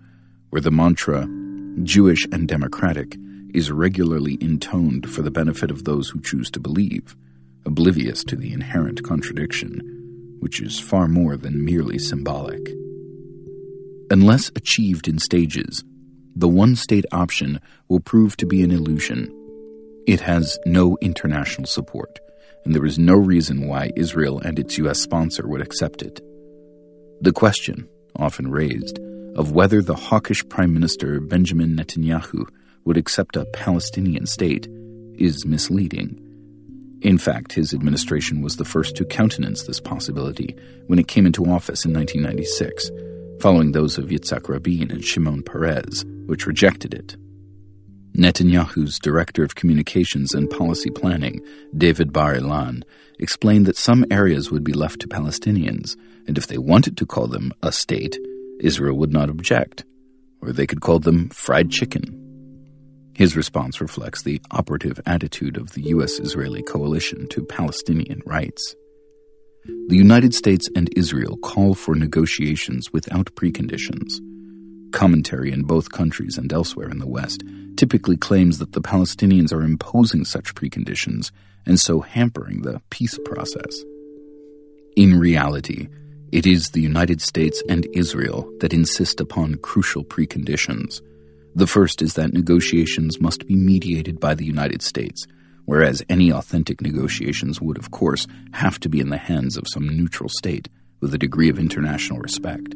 where the mantra, Jewish and democratic, is regularly intoned for the benefit of those who choose to believe, oblivious to the inherent contradiction, which is far more than merely symbolic. Unless achieved in stages, the one state option will prove to be an illusion it has no international support, and there is no reason why Israel and its U.S. sponsor would accept it. The question, often raised, of whether the hawkish Prime Minister Benjamin Netanyahu would accept a Palestinian state is misleading. In fact, his administration was the first to countenance this possibility when it came into office in 1996, following those of Yitzhak Rabin and Shimon Peres, which rejected it. Netanyahu's director of communications and policy planning, David Bar Ilan, explained that some areas would be left to Palestinians, and if they wanted to call them a state, Israel would not object, or they could call them fried chicken. His response reflects the operative attitude of the U.S. Israeli coalition to Palestinian rights. The United States and Israel call for negotiations without preconditions. Commentary in both countries and elsewhere in the West typically claims that the Palestinians are imposing such preconditions and so hampering the peace process. In reality, it is the United States and Israel that insist upon crucial preconditions. The first is that negotiations must be mediated by the United States, whereas any authentic negotiations would, of course, have to be in the hands of some neutral state with a degree of international respect.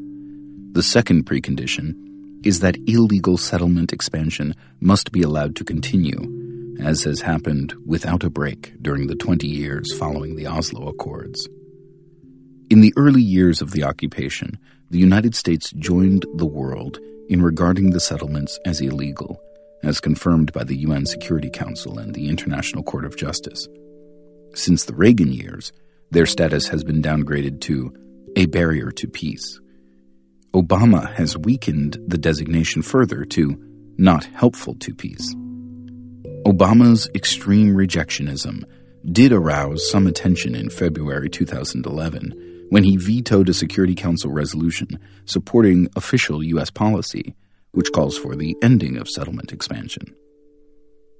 The second precondition is that illegal settlement expansion must be allowed to continue, as has happened without a break during the 20 years following the Oslo Accords. In the early years of the occupation, the United States joined the world in regarding the settlements as illegal, as confirmed by the UN Security Council and the International Court of Justice. Since the Reagan years, their status has been downgraded to a barrier to peace. Obama has weakened the designation further to not helpful to peace. Obama's extreme rejectionism did arouse some attention in February 2011 when he vetoed a Security Council resolution supporting official U.S. policy, which calls for the ending of settlement expansion.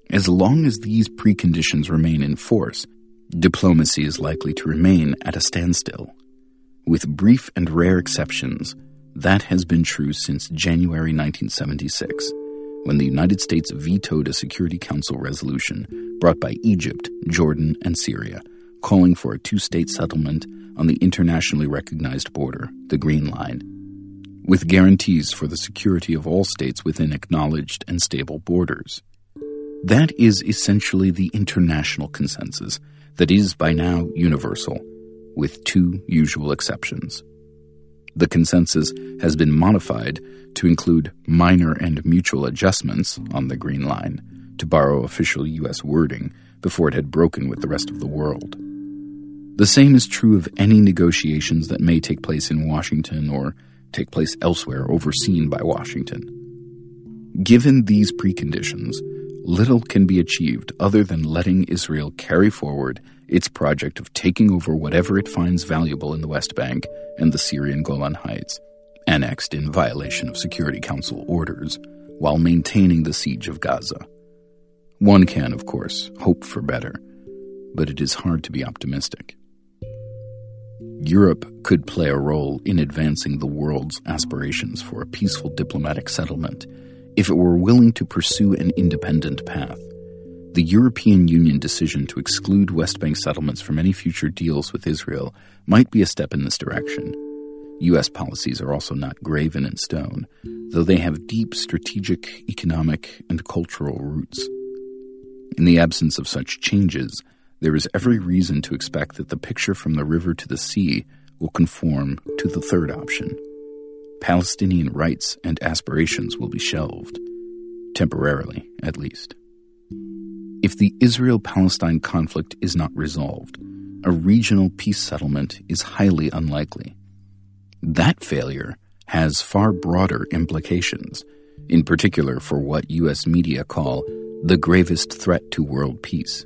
As long as these preconditions remain in force, diplomacy is likely to remain at a standstill. With brief and rare exceptions, that has been true since January 1976, when the United States vetoed a Security Council resolution brought by Egypt, Jordan, and Syria, calling for a two state settlement on the internationally recognized border, the Green Line, with guarantees for the security of all states within acknowledged and stable borders. That is essentially the international consensus that is by now universal, with two usual exceptions. The consensus has been modified to include minor and mutual adjustments on the Green Line, to borrow official U.S. wording before it had broken with the rest of the world. The same is true of any negotiations that may take place in Washington or take place elsewhere overseen by Washington. Given these preconditions, little can be achieved other than letting Israel carry forward its project of taking over whatever it finds valuable in the West Bank and the Syrian Golan Heights, annexed in violation of Security Council orders, while maintaining the siege of Gaza. One can, of course, hope for better, but it is hard to be optimistic. Europe could play a role in advancing the world's aspirations for a peaceful diplomatic settlement if it were willing to pursue an independent path. The European Union decision to exclude West Bank settlements from any future deals with Israel might be a step in this direction. U.S. policies are also not graven in stone, though they have deep strategic, economic, and cultural roots. In the absence of such changes, there is every reason to expect that the picture from the river to the sea will conform to the third option. Palestinian rights and aspirations will be shelved, temporarily at least. If the Israel Palestine conflict is not resolved, a regional peace settlement is highly unlikely. That failure has far broader implications, in particular for what U.S. media call the gravest threat to world peace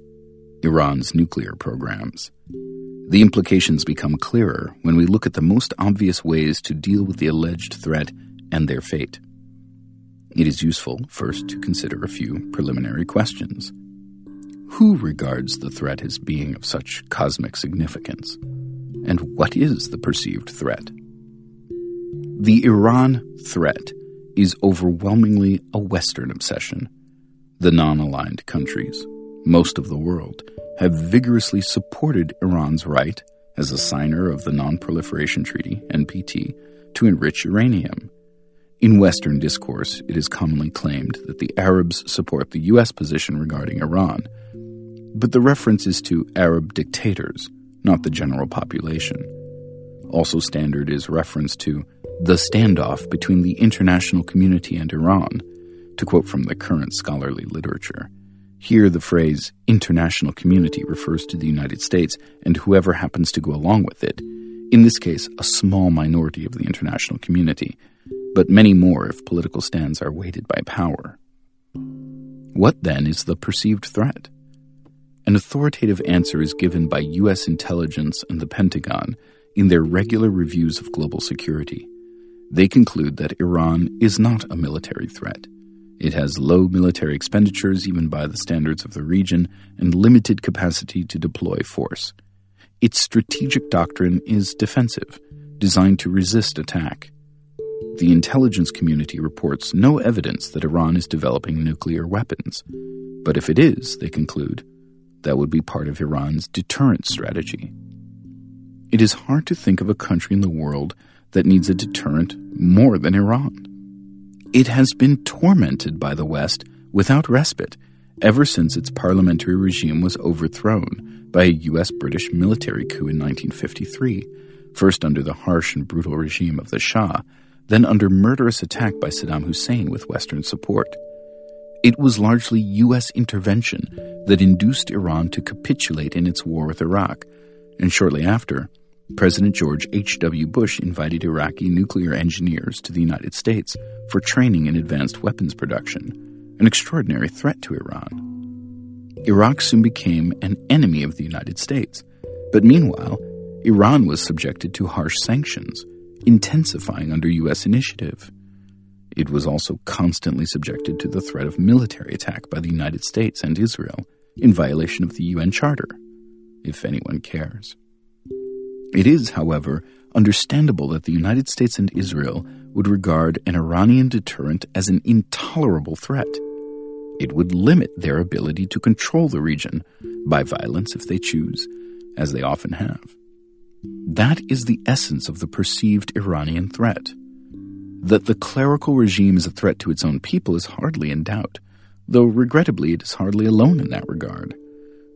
Iran's nuclear programs. The implications become clearer when we look at the most obvious ways to deal with the alleged threat and their fate. It is useful first to consider a few preliminary questions. Who regards the threat as being of such cosmic significance? And what is the perceived threat? The Iran threat is overwhelmingly a Western obsession. The non aligned countries, most of the world, have vigorously supported Iran's right, as a signer of the Non Proliferation Treaty, NPT, to enrich uranium. In Western discourse, it is commonly claimed that the Arabs support the U.S. position regarding Iran, but the reference is to Arab dictators, not the general population. Also standard is reference to the standoff between the international community and Iran, to quote from the current scholarly literature. Here, the phrase international community refers to the United States and whoever happens to go along with it, in this case, a small minority of the international community, but many more if political stands are weighted by power. What then is the perceived threat? An authoritative answer is given by U.S. intelligence and the Pentagon in their regular reviews of global security. They conclude that Iran is not a military threat it has low military expenditures, even by the standards of the region, and limited capacity to deploy force. Its strategic doctrine is defensive, designed to resist attack. The intelligence community reports no evidence that Iran is developing nuclear weapons. But if it is, they conclude, that would be part of Iran's deterrent strategy. It is hard to think of a country in the world that needs a deterrent more than Iran. It has been tormented by the West without respite ever since its parliamentary regime was overthrown by a U.S. British military coup in 1953, first under the harsh and brutal regime of the Shah, then under murderous attack by Saddam Hussein with Western support. It was largely U.S. intervention that induced Iran to capitulate in its war with Iraq, and shortly after, President George H.W. Bush invited Iraqi nuclear engineers to the United States for training in advanced weapons production, an extraordinary threat to Iran. Iraq soon became an enemy of the United States, but meanwhile, Iran was subjected to harsh sanctions, intensifying under U.S. initiative. It was also constantly subjected to the threat of military attack by the United States and Israel in violation of the UN Charter, if anyone cares. It is, however, understandable that the United States and Israel would regard an Iranian deterrent as an intolerable threat. It would limit their ability to control the region by violence if they choose, as they often have. That is the essence of the perceived Iranian threat. That the clerical regime is a threat to its own people is hardly in doubt, though regrettably it is hardly alone in that regard.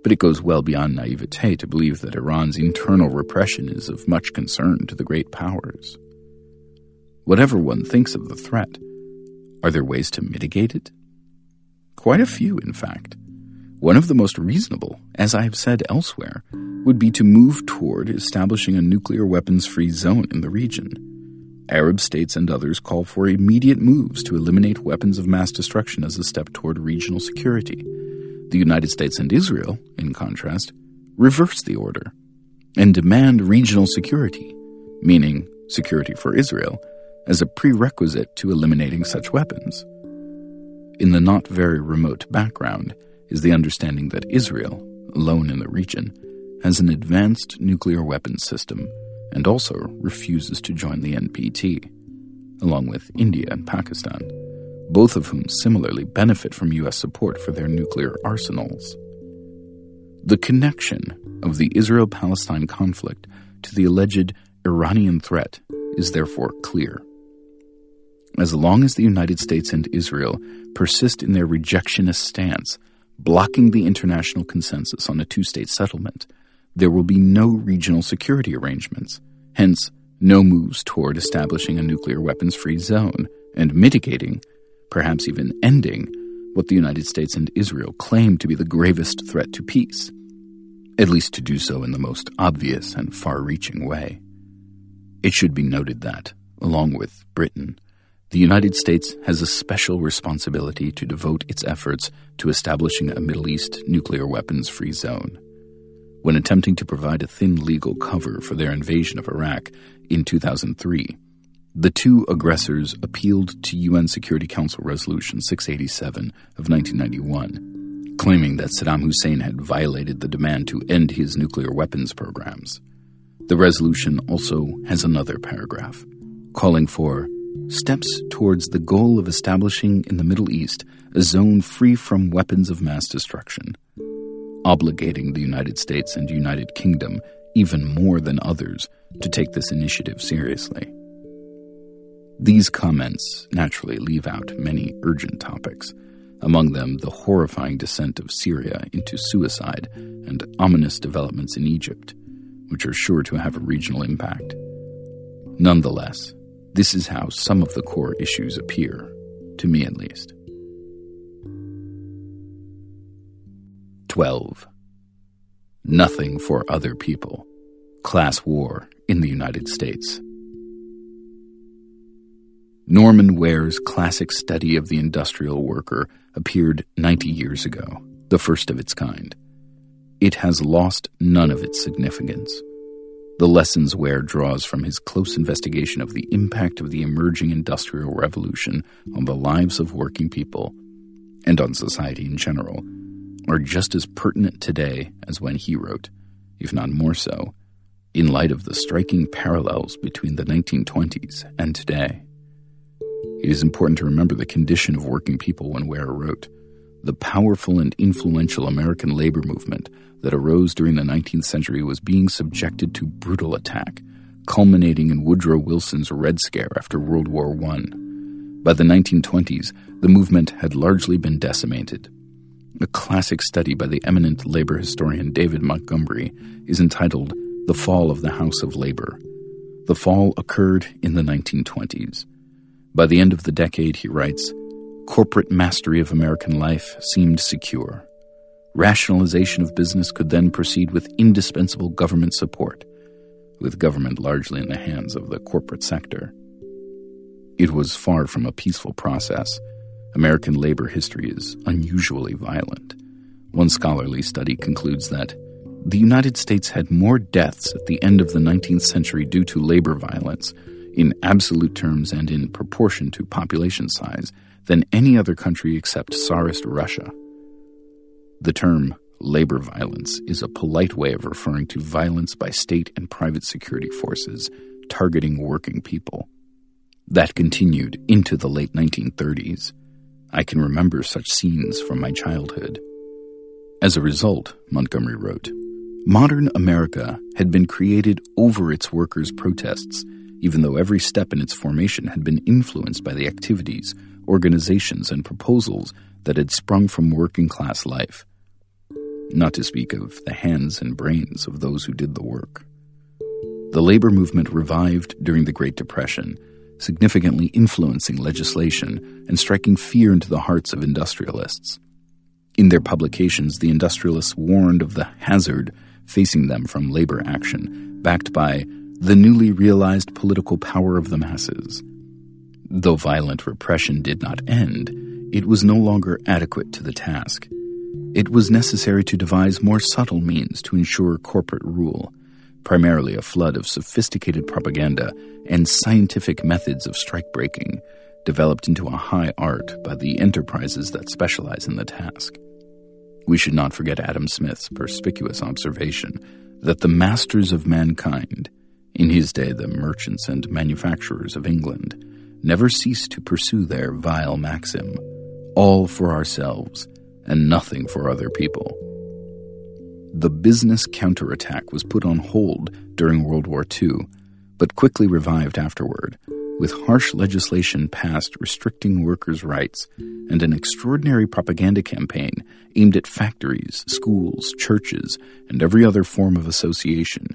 But it goes well beyond naivete to believe that Iran's internal repression is of much concern to the great powers. Whatever one thinks of the threat, are there ways to mitigate it? Quite a few, in fact. One of the most reasonable, as I have said elsewhere, would be to move toward establishing a nuclear weapons free zone in the region. Arab states and others call for immediate moves to eliminate weapons of mass destruction as a step toward regional security. The United States and Israel, in contrast, reverse the order and demand regional security, meaning security for Israel, as a prerequisite to eliminating such weapons. In the not very remote background is the understanding that Israel, alone in the region, has an advanced nuclear weapons system and also refuses to join the NPT, along with India and Pakistan, both of whom similarly benefit from U.S. support for their nuclear arsenals. The connection of the Israel Palestine conflict to the alleged Iranian threat is therefore clear. As long as the United States and Israel persist in their rejectionist stance, blocking the international consensus on a two state settlement, there will be no regional security arrangements, hence, no moves toward establishing a nuclear weapons free zone and mitigating, perhaps even ending, what the United States and Israel claim to be the gravest threat to peace, at least to do so in the most obvious and far reaching way. It should be noted that, along with Britain, the United States has a special responsibility to devote its efforts to establishing a Middle East nuclear weapons free zone when attempting to provide a thin legal cover for their invasion of Iraq in 2003. The two aggressors appealed to UN Security Council Resolution 687 of 1991, claiming that Saddam Hussein had violated the demand to end his nuclear weapons programs. The resolution also has another paragraph calling for steps towards the goal of establishing in the Middle East a zone free from weapons of mass destruction obligating the United States and United Kingdom even more than others to take this initiative seriously. These comments naturally leave out many urgent topics, among them the horrifying descent of Syria into suicide and ominous developments in Egypt, which are sure to have a regional impact. Nonetheless, this is how some of the core issues appear, to me at least. 12. Nothing for other people. Class War in the United States. Norman Ware's classic study of the industrial worker appeared 90 years ago, the first of its kind. It has lost none of its significance. The lessons Ware draws from his close investigation of the impact of the emerging industrial revolution on the lives of working people and on society in general are just as pertinent today as when he wrote, if not more so, in light of the striking parallels between the 1920s and today. It is important to remember the condition of working people when Ware wrote. The powerful and influential American labor movement that arose during the 19th century was being subjected to brutal attack, culminating in Woodrow Wilson's Red Scare after World War I. By the 1920s, the movement had largely been decimated, a classic study by the eminent labor historian David Montgomery is entitled The Fall of the House of Labor. The fall occurred in the 1920s. By the end of the decade, he writes, corporate mastery of American life seemed secure. Rationalization of business could then proceed with indispensable government support, with government largely in the hands of the corporate sector. It was far from a peaceful process American labor history is unusually violent. One scholarly study concludes that the United States had more deaths at the end of the 19th century due to labor violence, in absolute terms and in proportion to population size, than any other country except Tsarist Russia. The term labor violence is a polite way of referring to violence by state and private security forces targeting working people. That continued into the late 1930s. I can remember such scenes from my childhood. As a result, Montgomery wrote, modern America had been created over its workers' protests, even though every step in its formation had been influenced by the activities, organizations, and proposals that had sprung from working class life, not to speak of the hands and brains of those who did the work. The labor movement revived during the Great Depression, significantly influencing legislation and striking fear into the hearts of industrialists. In their publications, the industrialists warned of the hazard facing them from labor action, backed by the newly realized political power of the masses. Though violent repression did not end, it was no longer adequate to the task. It was necessary to devise more subtle means to ensure corporate rule primarily a flood of sophisticated propaganda and scientific methods of strike breaking, developed into a high art by the enterprises that specialize in the task. We should not forget Adam Smith's perspicuous observation that the masters of mankind, in his day the merchants and manufacturers of England, never ceased to pursue their vile maxim all for ourselves and nothing for other people. The business counterattack was put on hold during World War II, but quickly revived afterward, with harsh legislation passed restricting workers' rights and an extraordinary propaganda campaign aimed at factories, schools, churches, and every other form of association.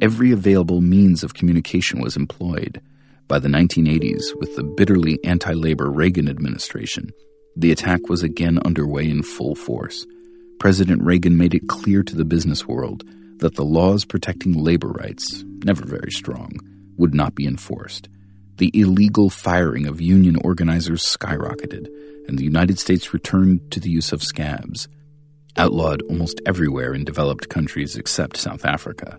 Every available means of communication was employed. By the 1980s, with the bitterly anti labor Reagan administration, the attack was again underway in full force. President Reagan made it clear to the business world that the laws protecting labor rights, never very strong, would not be enforced. The illegal firing of union organizers skyrocketed, and the United States returned to the use of scabs, outlawed almost everywhere in developed countries except South Africa.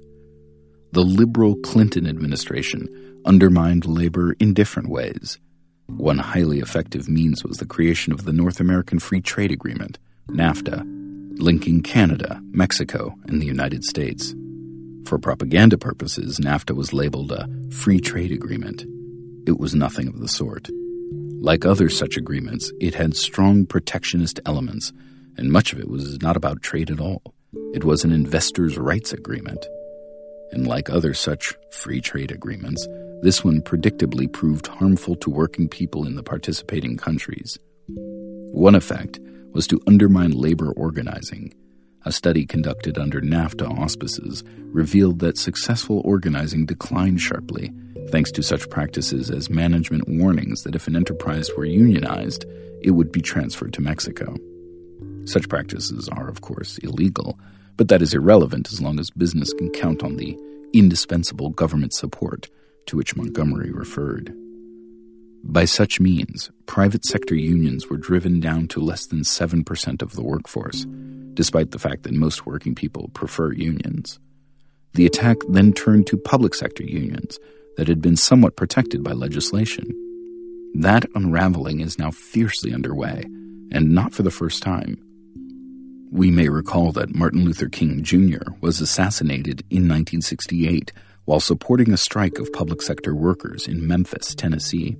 The liberal Clinton administration undermined labor in different ways. One highly effective means was the creation of the North American Free Trade Agreement, NAFTA, linking Canada, Mexico, and the United States. For propaganda purposes, NAFTA was labeled a free trade agreement. It was nothing of the sort. Like other such agreements, it had strong protectionist elements, and much of it was not about trade at all. It was an investors' rights agreement. And like other such free trade agreements, this one predictably proved harmful to working people in the participating countries. One effect was to undermine labor organizing. A study conducted under NAFTA auspices revealed that successful organizing declined sharply, thanks to such practices as management warnings that if an enterprise were unionized, it would be transferred to Mexico. Such practices are, of course, illegal, but that is irrelevant as long as business can count on the indispensable government support to which Montgomery referred. By such means, private sector unions were driven down to less than 7% of the workforce, despite the fact that most working people prefer unions. The attack then turned to public sector unions that had been somewhat protected by legislation. That unraveling is now fiercely underway, and not for the first time. We may recall that Martin Luther King Jr. was assassinated in 1968 while supporting a strike of public sector workers in Memphis, Tennessee.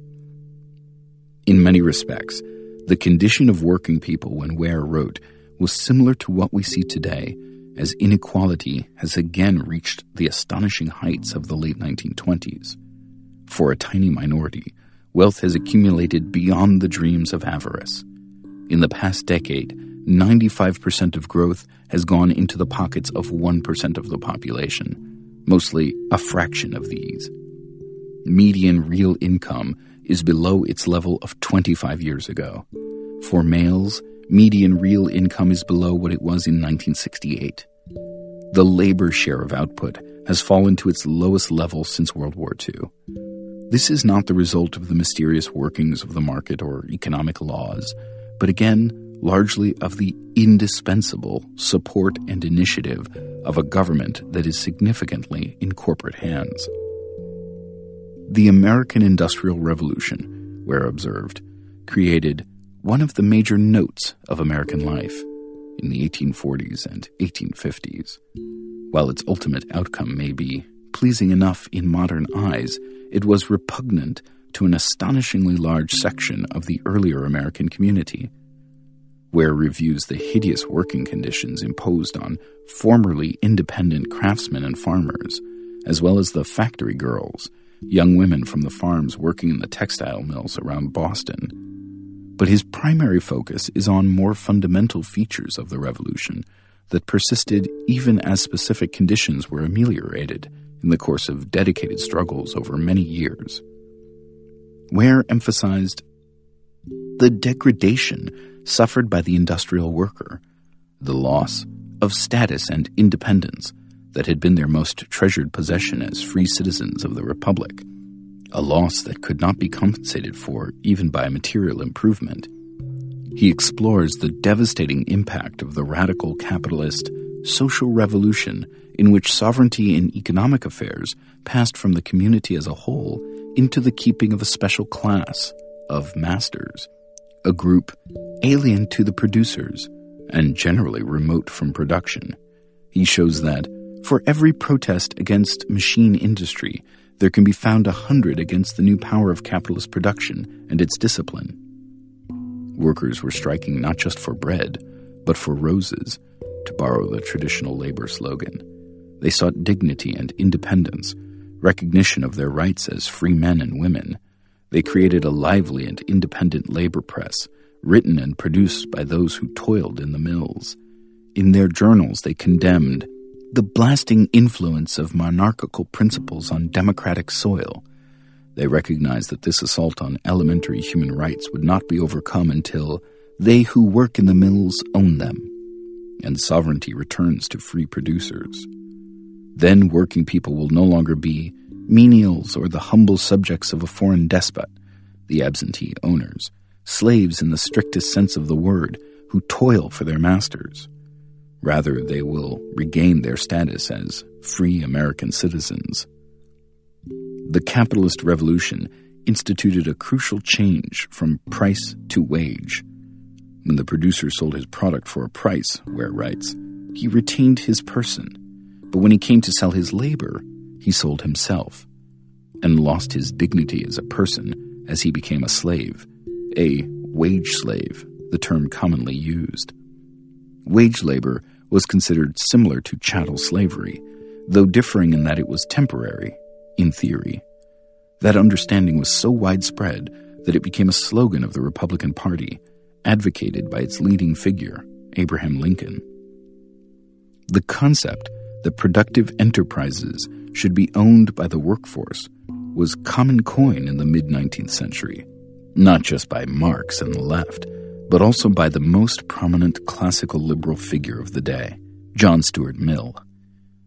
In many respects, the condition of working people when Ware wrote was similar to what we see today as inequality has again reached the astonishing heights of the late 1920s. For a tiny minority, wealth has accumulated beyond the dreams of avarice. In the past decade, 95% of growth has gone into the pockets of 1% of the population, mostly a fraction of these. Median real income is below its level of 25 years ago. For males, median real income is below what it was in 1968. The labor share of output has fallen to its lowest level since World War II. This is not the result of the mysterious workings of the market or economic laws, but again, largely of the indispensable support and initiative of a government that is significantly in corporate hands. The American Industrial Revolution, Ware observed, created one of the major notes of American life in the 1840s and 1850s. While its ultimate outcome may be pleasing enough in modern eyes, it was repugnant to an astonishingly large section of the earlier American community. Ware reviews the hideous working conditions imposed on formerly independent craftsmen and farmers, as well as the factory girls, young women from the farms working in the textile mills around Boston. But his primary focus is on more fundamental features of the revolution that persisted even as specific conditions were ameliorated in the course of dedicated struggles over many years. Ware emphasized the degradation suffered by the industrial worker, the loss of status and independence that had been their most treasured possession as free citizens of the Republic, a loss that could not be compensated for even by material improvement. He explores the devastating impact of the radical capitalist social revolution in which sovereignty in economic affairs passed from the community as a whole into the keeping of a special class of masters, a group alien to the producers and generally remote from production. He shows that for every protest against machine industry, there can be found a hundred against the new power of capitalist production and its discipline. Workers were striking not just for bread, but for roses, to borrow the traditional labor slogan. They sought dignity and independence, recognition of their rights as free men and women. They created a lively and independent labor press, written and produced by those who toiled in the mills. In their journals, they condemned the blasting influence of monarchical principles on democratic soil. They recognized that this assault on elementary human rights would not be overcome until they who work in the mills own them, and sovereignty returns to free producers. Then working people will no longer be menials or the humble subjects of a foreign despot, the absentee owners, slaves in the strictest sense of the word, who toil for their masters. Rather, they will regain their status as free American citizens. The capitalist revolution instituted a crucial change from price to wage. When the producer sold his product for a price, Ware writes, he retained his person, but when he came to sell his labor, he sold himself, and lost his dignity as a person as he became a slave, a wage slave, the term commonly used. Wage labor was considered similar to chattel slavery, though differing in that it was temporary, in theory. That understanding was so widespread that it became a slogan of the Republican Party, advocated by its leading figure, Abraham Lincoln. The concept that productive enterprises should be owned by the workforce was common coin in the mid 19th century, not just by Marx and the left but also by the most prominent classical liberal figure of the day, John Stuart Mill.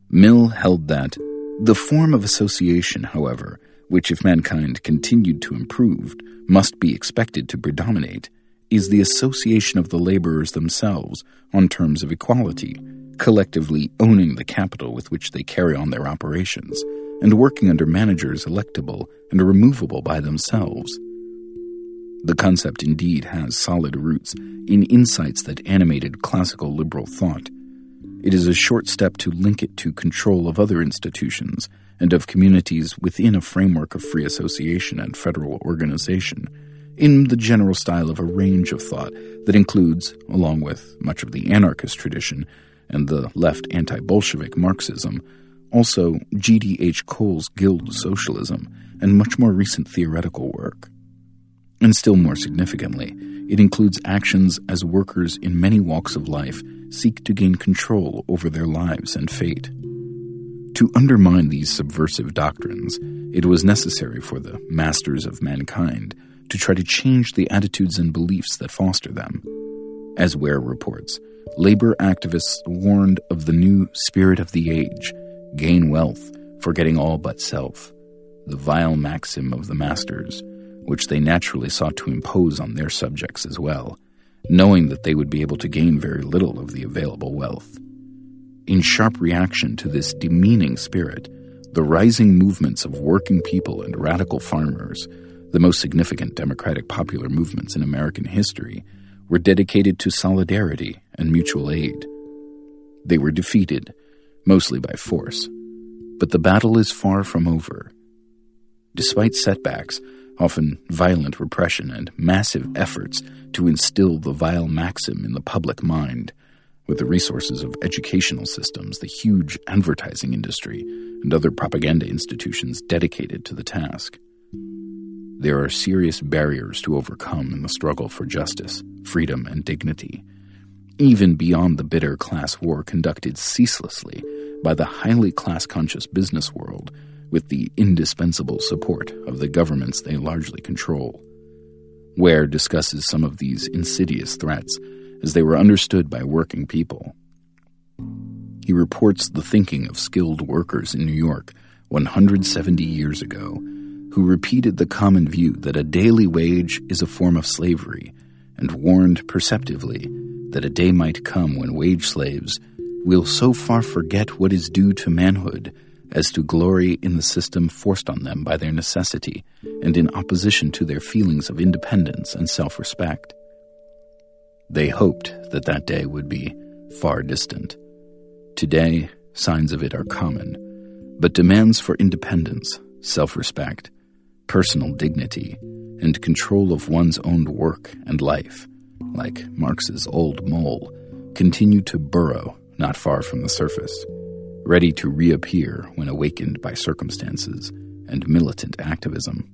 Mill held that the form of association, however, which if mankind continued to improve, must be expected to predominate, is the association of the laborers themselves on terms of equality, collectively owning the capital with which they carry on their operations, and working under managers electable and removable by themselves. The concept indeed has solid roots in insights that animated classical liberal thought. It is a short step to link it to control of other institutions and of communities within a framework of free association and federal organization, in the general style of a range of thought that includes, along with much of the anarchist tradition and the left anti Bolshevik Marxism, also G.D.H. Cole's Guild Socialism and much more recent theoretical work. And still more significantly, it includes actions as workers in many walks of life seek to gain control over their lives and fate. To undermine these subversive doctrines, it was necessary for the masters of mankind to try to change the attitudes and beliefs that foster them. As Ware reports, labor activists warned of the new spirit of the age gain wealth, forgetting all but self, the vile maxim of the masters which they naturally sought to impose on their subjects as well, knowing that they would be able to gain very little of the available wealth. In sharp reaction to this demeaning spirit, the rising movements of working people and radical farmers, the most significant democratic popular movements in American history, were dedicated to solidarity and mutual aid. They were defeated, mostly by force, but the battle is far from over. Despite setbacks, often violent repression and massive efforts to instill the vile maxim in the public mind, with the resources of educational systems, the huge advertising industry, and other propaganda institutions dedicated to the task. There are serious barriers to overcome in the struggle for justice, freedom, and dignity, even beyond the bitter class war conducted ceaselessly by the highly class conscious business world with the indispensable support of the governments they largely control. Ware discusses some of these insidious threats as they were understood by working people. He reports the thinking of skilled workers in New York 170 years ago who repeated the common view that a daily wage is a form of slavery and warned perceptively that a day might come when wage slaves will so far forget what is due to manhood as to glory in the system forced on them by their necessity and in opposition to their feelings of independence and self respect. They hoped that that day would be far distant. Today, signs of it are common, but demands for independence, self respect, personal dignity, and control of one's own work and life, like Marx's old mole, continue to burrow not far from the surface ready to reappear when awakened by circumstances and militant activism.